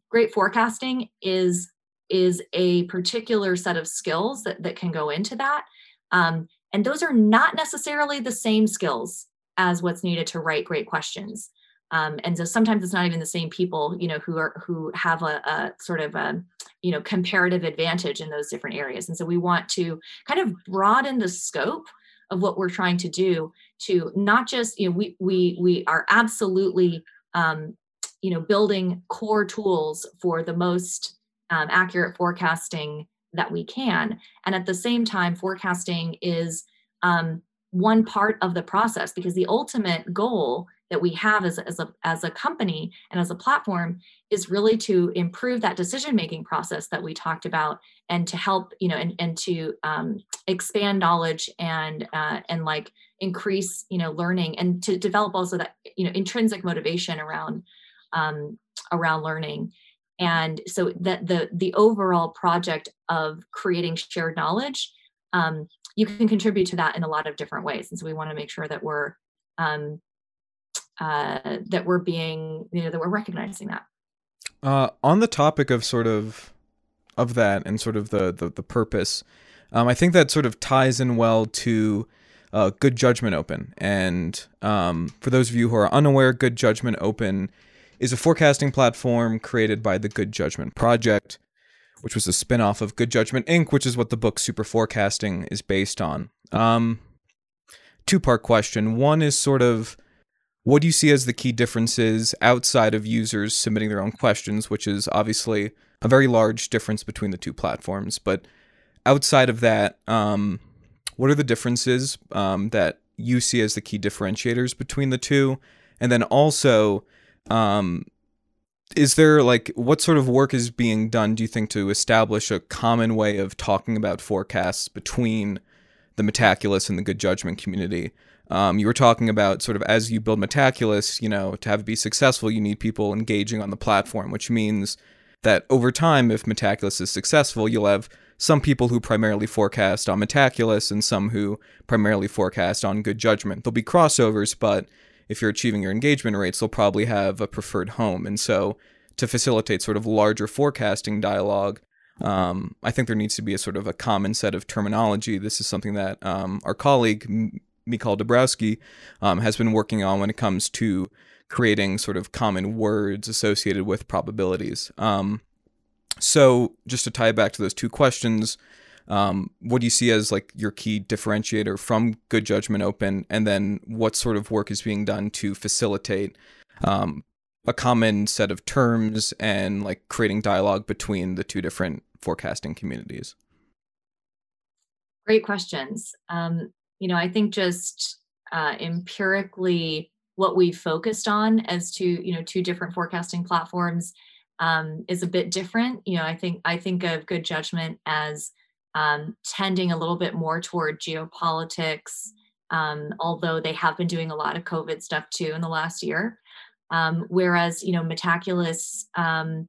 great forecasting is is a particular set of skills that, that can go into that. Um, and those are not necessarily the same skills as what's needed to write great questions. Um, and so sometimes it's not even the same people you know who are who have a, a sort of a you know comparative advantage in those different areas. And so we want to kind of broaden the scope of what we're trying to do to not just you know we we we are absolutely um, you know building core tools for the most um, accurate forecasting that we can. And at the same time forecasting is um, one part of the process because the ultimate goal that we have as, as, a, as a company and as a platform is really to improve that decision making process that we talked about and to help you know and, and to um, expand knowledge and uh, and like increase you know learning and to develop also that you know intrinsic motivation around um, around learning. And so that the the overall project of creating shared knowledge um, you can contribute to that in a lot of different ways. And so we want to make sure that we're um, uh, that we're being you know that we're recognizing that. Uh, on the topic of sort of of that and sort of the the, the purpose um, i think that sort of ties in well to uh, good judgment open. And um, for those of you who are unaware good judgment open is a forecasting platform created by the good judgment project which was a spin-off of good judgment inc which is what the book super forecasting is based on um, two part question one is sort of what do you see as the key differences outside of users submitting their own questions, which is obviously a very large difference between the two platforms? But outside of that, um, what are the differences um, that you see as the key differentiators between the two? And then also, um, is there like what sort of work is being done, do you think, to establish a common way of talking about forecasts between the Metaculus and the good judgment community? Um, you were talking about sort of as you build Metaculus, you know, to have it be successful, you need people engaging on the platform, which means that over time, if Metaculus is successful, you'll have some people who primarily forecast on Metaculus and some who primarily forecast on good judgment. There'll be crossovers, but if you're achieving your engagement rates, they'll probably have a preferred home. And so to facilitate sort of larger forecasting dialogue, um, I think there needs to be a sort of a common set of terminology. This is something that um, our colleague Mikhail Dubrawski um, has been working on when it comes to creating sort of common words associated with probabilities. Um, so, just to tie back to those two questions, um, what do you see as like your key differentiator from Good Judgment Open, and then what sort of work is being done to facilitate um, a common set of terms and like creating dialogue between the two different forecasting communities? Great questions. Um, you know, I think just uh, empirically what we focused on as to you know two different forecasting platforms um, is a bit different. You know, I think I think of good judgment as um, tending a little bit more toward geopolitics, um, although they have been doing a lot of COVID stuff too in the last year. Um, whereas you know Metaculus um,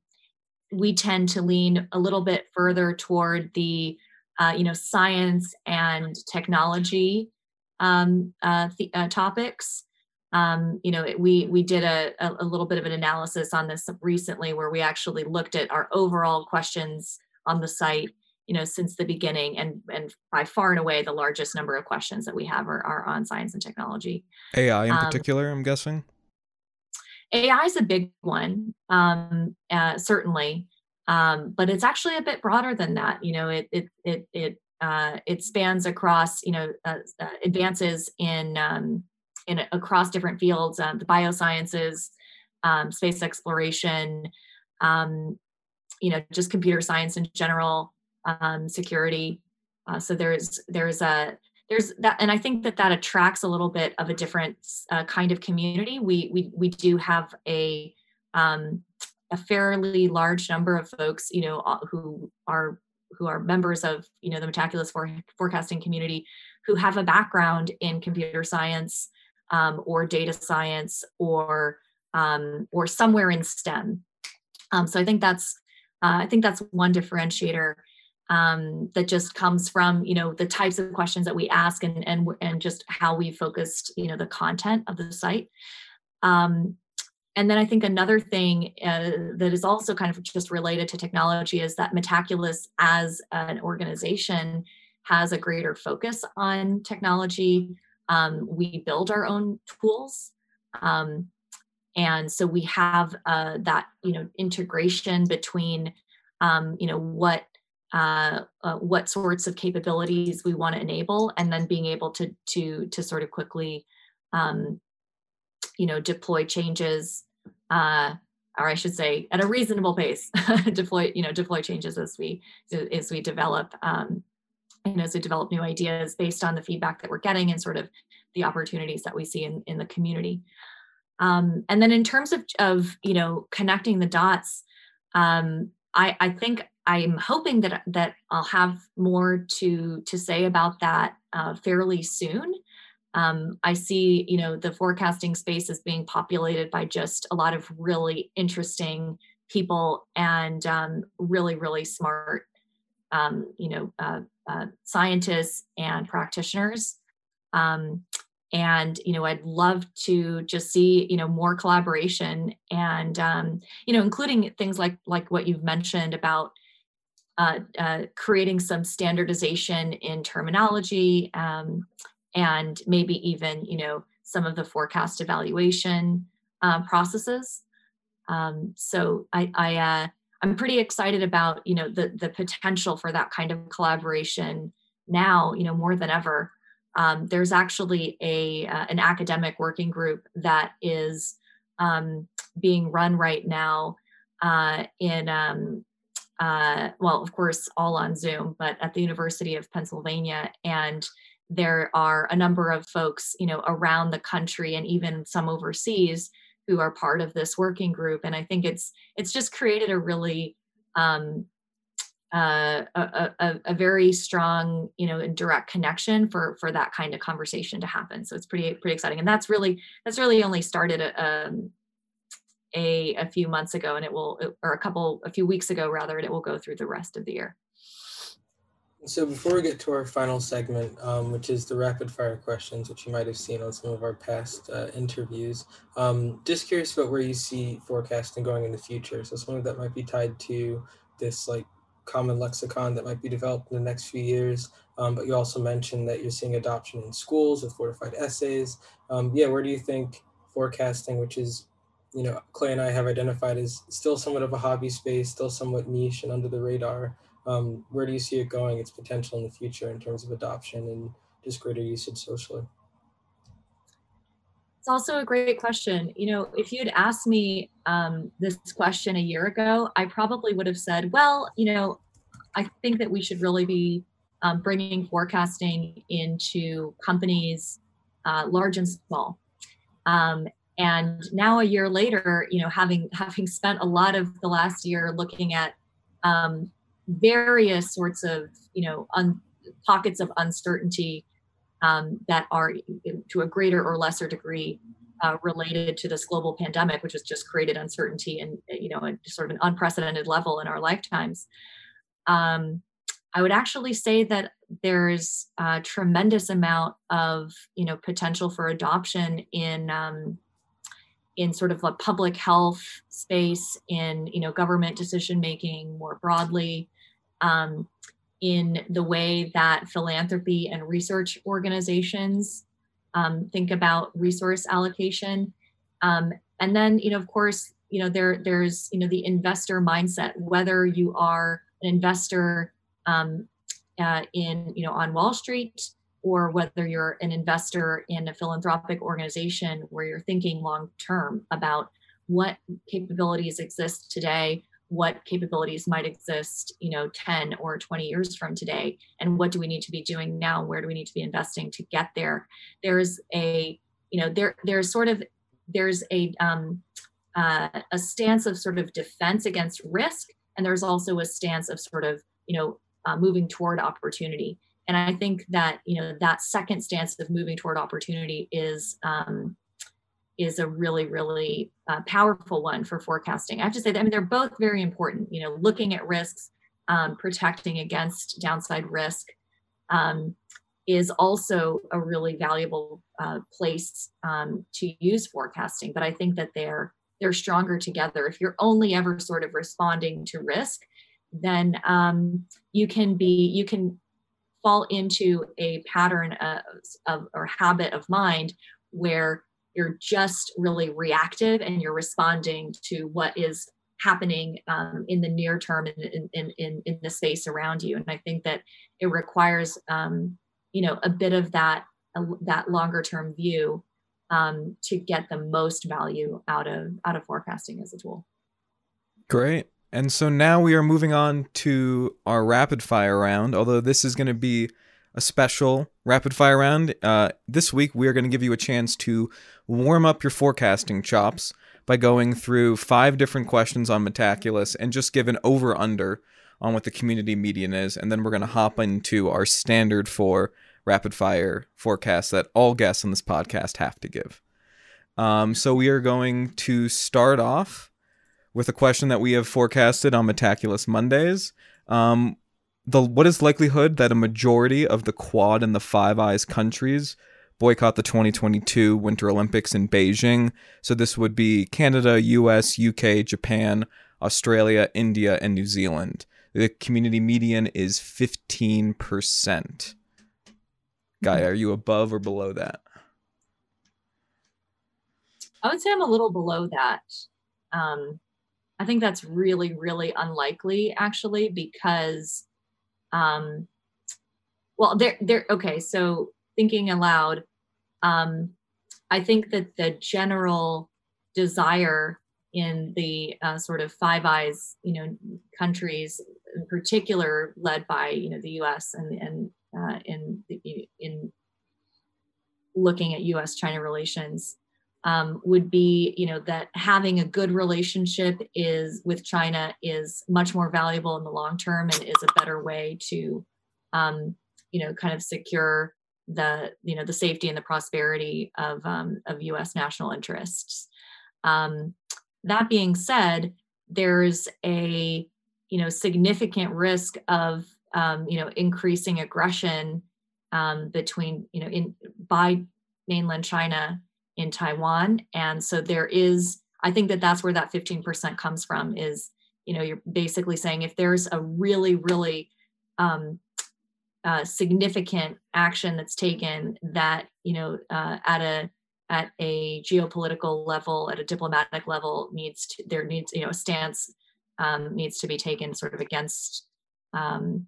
we tend to lean a little bit further toward the uh, you know science and technology um, uh, uh, topics. Um, you know, it, we we did a, a little bit of an analysis on this recently, where we actually looked at our overall questions on the site. You know, since the beginning, and and by far and away, the largest number of questions that we have are, are on science and technology. AI in um, particular, I'm guessing. AI is a big one, um, uh, certainly, um, but it's actually a bit broader than that. You know, it it it it uh, it spans across you know uh, uh advances in um, in across different fields, um, the biosciences, um, space exploration, um, you know, just computer science in general, security. Uh, so there's there's a there's that and i think that that attracts a little bit of a different uh, kind of community. We we we do have a um, a fairly large number of folks you know uh, who are who are members of you know the metaculus for, forecasting community who have a background in computer science um, or data science or um, or somewhere in stem. Um, so i think that's uh, i think that's one differentiator um, that just comes from you know the types of questions that we ask and and and just how we focused you know the content of the site. Um, and then i think another thing uh, that is also kind of just related to technology is that metaculus as an organization has a greater focus on technology. Um, we build our own tools um, and so we have uh, that you know integration between um, you know what uh, uh, what sorts of capabilities we want to enable, and then being able to to to sort of quickly, um, you know, deploy changes, uh, or I should say, at a reasonable pace, [LAUGHS] deploy you know deploy changes as we as we develop. Um, and as we develop new ideas based on the feedback that we're getting and sort of the opportunities that we see in, in the community. Um, and then in terms of, of you know connecting the dots, um, I, I think I'm hoping that that I'll have more to to say about that uh, fairly soon. Um, I see, you know, the forecasting space is being populated by just a lot of really interesting people and um, really, really smart, um, you know, uh, uh, scientists and practitioners. Um, and you know i'd love to just see you know more collaboration and um, you know including things like like what you've mentioned about uh, uh, creating some standardization in terminology um, and maybe even you know some of the forecast evaluation uh, processes. Um, so i, I uh, i'm pretty excited about you know the the potential for that kind of collaboration now you know more than ever. Um, there's actually a uh, an academic working group that is um, being run right now uh, in um, uh, well, of course, all on Zoom, but at the University of Pennsylvania, and there are a number of folks, you know, around the country and even some overseas who are part of this working group. And I think it's it's just created a really um, uh, a, a, a, very strong, you know, direct connection for for that kind of conversation to happen. So it's pretty pretty exciting, and that's really that's really only started a, um, a a few months ago, and it will or a couple a few weeks ago rather, and it will go through the rest of the year. So before we get to our final segment, um, which is the rapid fire questions, which you might have seen on some of our past uh, interviews, um, just curious about where you see forecasting going in the future. So something that might be tied to this like common lexicon that might be developed in the next few years. Um, but you also mentioned that you're seeing adoption in schools with fortified essays. Um, yeah, where do you think forecasting, which is, you know, Clay and I have identified as still somewhat of a hobby space, still somewhat niche and under the radar. Um, where do you see it going, its potential in the future in terms of adoption and just greater usage socially? It's also a great question. You know, if you'd asked me um, this question a year ago, I probably would have said, well, you know, I think that we should really be um, bringing forecasting into companies, uh, large and small. Um, and now, a year later, you know, having [LAUGHS] having spent a lot of the last year looking at um, various sorts of, you know, un- pockets of uncertainty um, that are to a greater or lesser degree uh, related to this global pandemic, which has just created uncertainty and you know a, sort of an unprecedented level in our lifetimes. Um, I would actually say that there's a tremendous amount of you know potential for adoption in um, in sort of a public health space, in you know government decision making more broadly, um, in the way that philanthropy and research organizations um, think about resource allocation, um, and then you know of course you know there there's you know the investor mindset whether you are an investor um, uh, in you know on Wall Street or whether you're an investor in a philanthropic organization where you're thinking long term about what capabilities exist today what capabilities might exist you know 10 or 20 years from today and what do we need to be doing now where do we need to be investing to get there there's a you know there there's sort of there's a um, uh, a stance of sort of defense against risk and there's also a stance of sort of you know uh, moving toward opportunity. And I think that you know that second stance of moving toward opportunity is um, is a really really uh, powerful one for forecasting. I have to say that I mean they're both very important. You know, looking at risks, um, protecting against downside risk. Um, is also a really valuable uh, place um, to use forecasting. But I think that they're they're stronger together. If you're only ever sort of responding to risk, then um, you can be you can fall into a pattern of, of or habit of mind where you're just really reactive and you're responding to what is happening um, in the near term in, in, in, in the space around you. And i think that it requires um, you know a bit of that uh, that longer term view um, to get the most value out of out of forecasting as a tool. Great and so now we are moving on to our rapid fire round, although this is going to be a special rapid fire round. Uh, this week, we are going to give you a chance to warm up your forecasting chops by going through five different questions on Metaculus and just give an over under on what the community median is. And then we're going to hop into our standard for rapid fire forecast that all guests on this podcast have to give. Um, so we are going to start off with a question that we have forecasted on Metaculus Mondays. Um, the what is likelihood that a majority of the Quad and the Five Eyes countries boycott the 2022 Winter Olympics in Beijing? So this would be Canada, U.S., U.K., Japan, Australia, India, and New Zealand. The community median is 15%. Gaia, are you above or below that? I would say I'm a little below that. Um, I think that's really, really unlikely actually, because, um, well, there, there, okay. So thinking aloud, um, I think that the general desire in the uh, sort of Five Eyes, you know, countries, in particular, led by you know the U.S. and and uh, in in looking at U.S.-China relations, um, would be you know that having a good relationship is with china is much more valuable in the long term and is a better way to um, you know kind of secure the you know the safety and the prosperity of um, of us national interests. Um, that being said there's a you know significant risk of um, you know increasing aggression um, between you know in by mainland china in Taiwan. And so there is, I think that that's where that 15% comes from is, you know, you're basically saying if there's a really, really um, uh, significant action that's taken that, you know, uh, at a, at a geopolitical level, at a diplomatic level needs to, there needs, you know, a stance um, needs to be taken sort of against, um,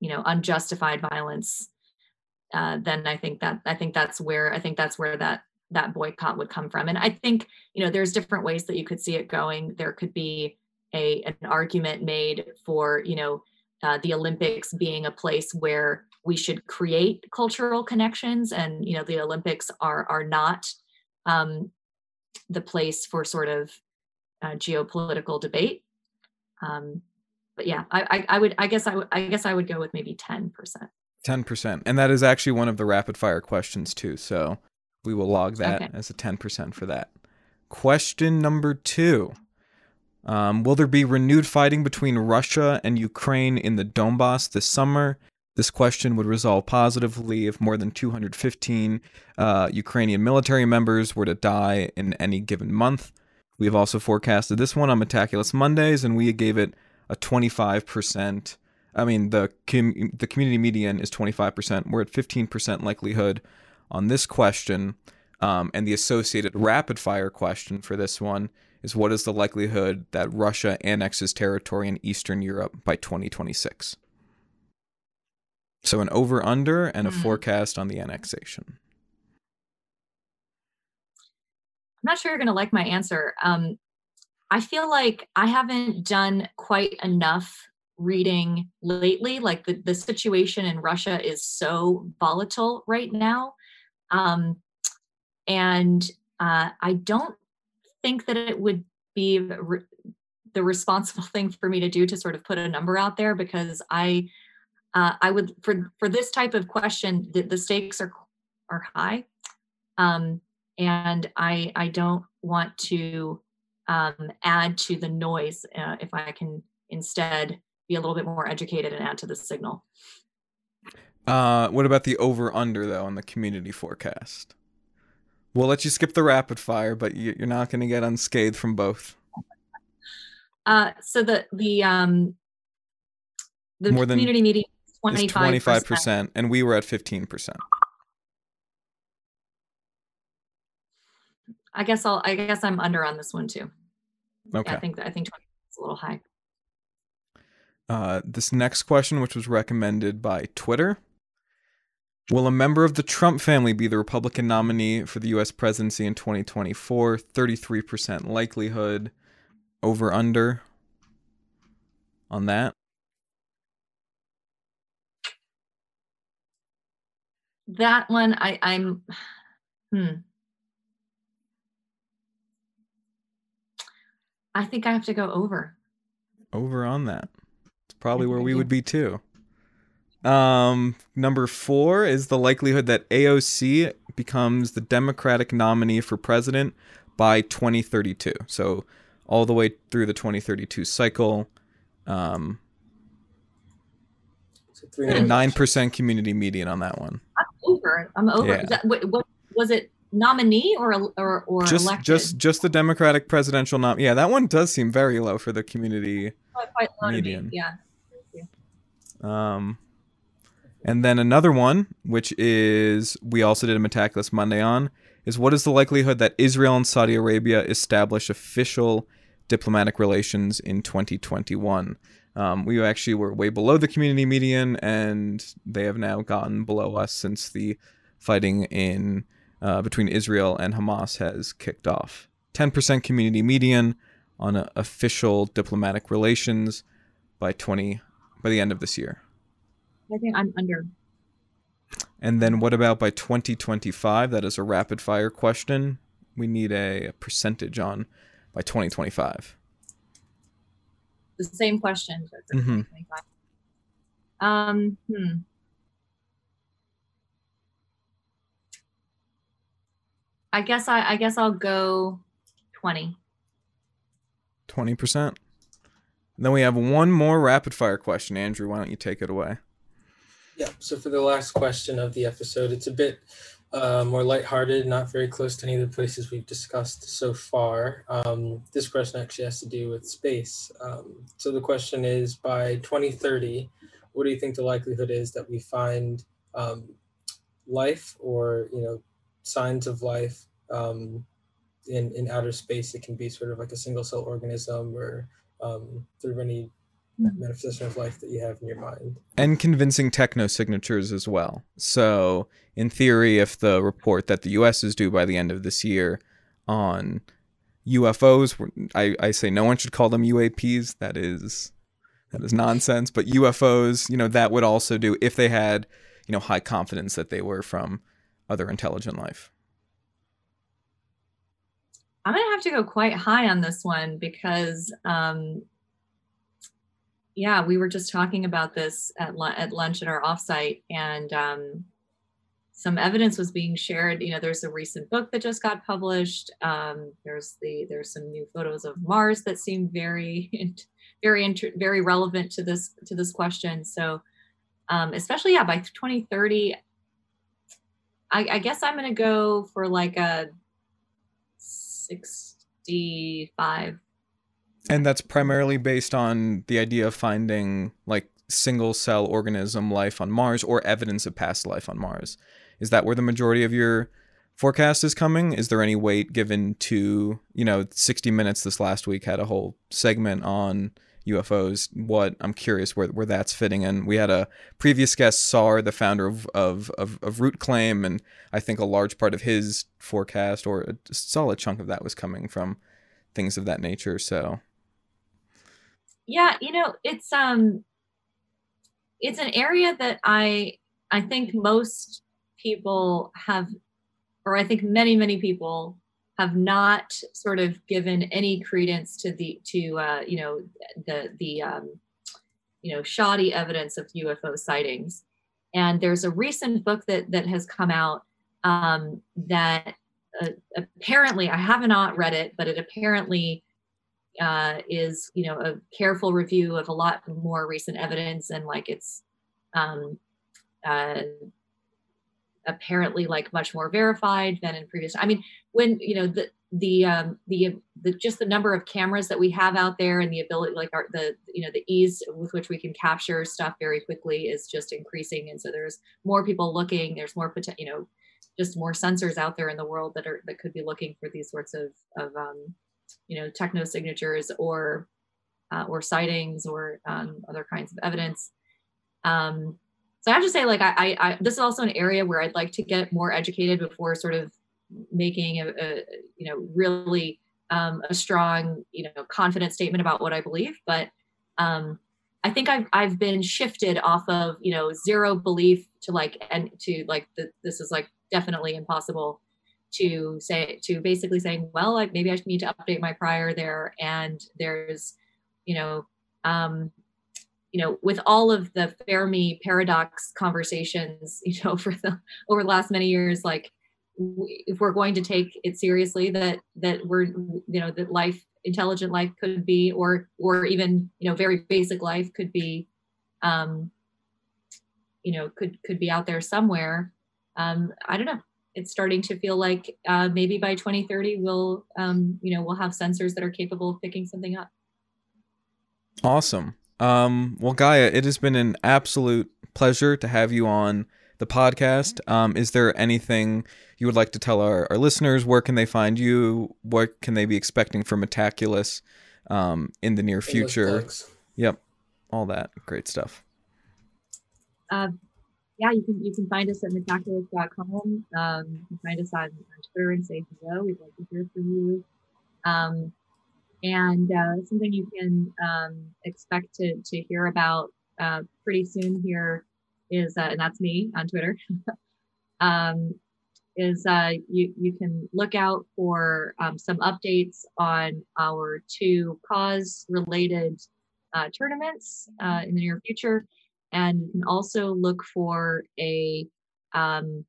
you know, unjustified violence uh, then I think that I think that's where I think that's where that that boycott would come from. And I think you know there's different ways that you could see it going. There could be a an argument made for you know uh, the Olympics being a place where we should create cultural connections, and you know the Olympics are are not um, the place for sort of uh, geopolitical debate. Um, but yeah, I, I, I would I guess I would I guess I would go with maybe ten percent. 10%. And that is actually one of the rapid fire questions too. So We will log that Okay. as a 10% for that. Question number two um, Will there be renewed fighting between Russia and Ukraine in the Donbass this summer? This question would resolve positively if more than 215 uh, Ukrainian military members were to die in any given month. We have also forecasted this one on Metaculus Mondays, and we gave it a 25%. I mean, the com- the community median is 25%. We're at 15% likelihood on this question. Um, and the associated rapid fire question for this one is what is the likelihood that Russia annexes territory in Eastern Europe by 2026? So an over under and a Hmm. forecast on the annexation. I'm not sure you're going to like my answer. Um, I feel like I haven't done quite enough reading lately. Like the, the situation in Russia is so volatile right now. Um, and uh, I don't think that it would be the re- the responsible [LAUGHS] thing for me to do to sort of put a number out there because I uh, I would for for this type of question the, the stakes are are high. Um, and I I don't want to um, add to the noise uh, if I can instead be a little bit more educated and add to the signal. Uh, what about the over under though on the community forecast? We'll let you skip the rapid fire, but you- you're not going to get unscathed from both. Uh, so the the um, the More than- community meeting twenty five percent, and we were at fifteen percent. I guess I'll I guess I'm under on this one too. Okay. Yeah, I think I think twenty is a little high. Uh, this next question, which was recommended by Twitter. Will a member of the Trump family be the Republican nominee for the U.S. presidency in 2024? 33% likelihood. Over under on that. That one I I'm hmm. I think I have to go over. Over on that. Probably where we would be too. Um, number four is the likelihood that AOC becomes the Democratic nominee for president by 2032. So all the way through the 2032 cycle. Um, nine percent community median on that one. I'm over. I'm over. Yeah. That, what, what was it? Nominee or or or Just elected? just just the Democratic presidential nom. Yeah, that one does seem very low for the community. Quite- quite low me, median. Yeah. Um, and then another one, which is we also did a Metaculus Monday on, is what is the likelihood that Israel and Saudi Arabia establish official diplomatic relations in 2021? Um, we actually were way below the community median, and they have now gotten below us since the fighting in uh, between Israel and Hamas has kicked off. 10% community median on uh, official diplomatic relations by 20 by the end of this year. I think I'm under. And then what about by 2025? That is a rapid fire question. We need a, percentage on by 2025. The same question. Mhm. Um. Hmm. I guess I. I guess I'll go twenty. 20%. Then we have one more rapid fire question. Andrew, why don't you take it away? Yeah. So for the last question of the episode, it's a bit uh, more lighthearted, not very close to any of the places we've discussed so far. Um, this question actually has to do with space. Um, so the question is, by 2030, what do you think the likelihood is that we find um, life or you know signs of life um, in in outer space? It can be sort of like a single cell organism or um, through any manifestation of life that you have in your mind. And convincing techno signatures as well. So, in theory, if the report that the US is due by the end of this year on UFOs, I, I say no one should call them UAPs. That is that is nonsense. But UFOs, you know, that would also do if they had, you know, high confidence that they were from other intelligent life. I'm gonna have to go quite high on this one because, um, yeah, we were just talking about this at at lunch at our offsite, and um, some evidence was being shared. You know, there's a recent book that just got published. Um, there's the there's some new photos of Mars that seem very [LAUGHS] very inter- very relevant to this to this question. So, um, especially yeah, by 2030, I, I guess I'm gonna go for like a 65. And that's primarily based on the idea of finding like single cell organism life on Mars or evidence of past life on Mars. Is that where the majority of your forecast is coming? Is there any weight given to, you know, 60 Minutes this last week had a whole segment on UFOs? What I'm curious where, where that's fitting in. We had a previous guest, Saar, the founder of, of, of, of Rootclaim, and I think a large part of his forecast or a solid chunk of that was coming from things of that nature. So, yeah, you know, it's um, it's an area that I I think most people have, or I think many, many people have not sort of given any credence to the to uh, you know the the um, you know shoddy evidence of UFO sightings. And there's a recent book that that has come out um, that uh, apparently I have not read it, but it apparently uh, is you know a careful review of a lot more recent evidence and like it's um, uh, apparently like much more verified than in previous i mean when you know the the um the, the just the number of cameras that we have out there and the ability like our the you know the ease with which we can capture stuff very quickly is just increasing and so there's more people looking there's more you know just more sensors out there in the world that are that could be looking for these sorts of of um you know techno signatures or uh, or sightings or um, other kinds of evidence. Um so I have to say, like, I, I, this is also an area where I'd like to get more educated before sort of making a, a you know, really um, a strong, you know, confident statement about what I believe. But um, I think I've, I've been shifted off of, you know, zero belief to like, and to like, the, this is like definitely impossible to say, to basically saying, well, like maybe I need to update my prior there. And there's, you know, um, you know, with all of the Fermi paradox conversations, [LAUGHS] you know, for the over the last many years, like if we're going to take it seriously that that we're you know that life intelligent life could be or or even you know very basic life could be um you know could could be out there somewhere um i don't know. It's starting to feel like uh, maybe by 2030 we'll um you know we'll have sensors that are capable of picking something up. Awesome um, well, Gaia, it has been an absolute pleasure to have you on the podcast. Um, is there anything you would like to tell our, our listeners? Where can they find you? What can they be expecting from Metaculus um, in the near future? Yep, all that great stuff. Uh, yeah, you can you can find us at metaculus.com. Um, you can find us on, on Twitter and say hello. We'd like to hear from you. Um, and uh, something you can um, expect to, to hear about uh, pretty soon here is, uh, and that's me on Twitter, [LAUGHS] um, is uh, you, you can look out for um, some updates on our two cause related uh, tournaments uh, in the near future. And you can also look for a um,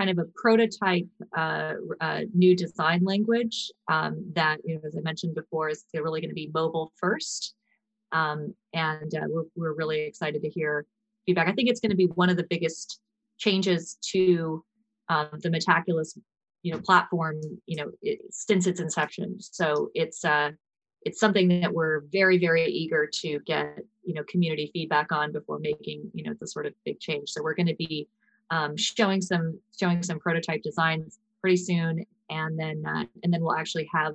kind of a prototype uh, uh, new design language um, that, you know, as I mentioned before, is really going to be mobile first. Um, and uh, we're, we're really excited to hear feedback. I think it's going to be one of the biggest changes to um, the Metaculus, you know, platform, you know, it, since its inception. So it's uh, it's something that we're very very eager to get you know community feedback on before making you know the sort of big change. So we're going to be um, showing some showing some prototype designs pretty soon, and then uh, and then we'll actually have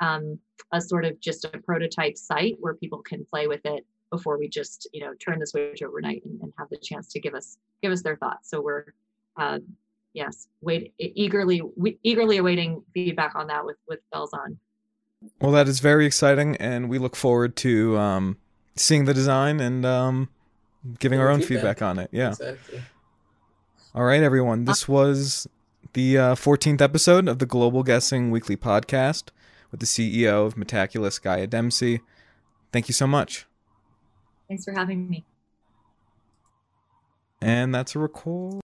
um, a sort of just a prototype site where people can play with it before we just you know turn the switch overnight and, and have the chance to give us give us their thoughts. So we're uh, yes, wait eagerly we, eagerly awaiting feedback on that with with bells on. Well, that is very exciting, and we look forward to um, seeing the design and um, giving our own feedback. feedback on it. Yeah. Exactly. All right, everyone. This was the uh, 14th episode of the Global Guessing Weekly Podcast with the CEO of Metaculus, Gaia Dempsey. Thank you so much. Thanks for having me. And that's a record.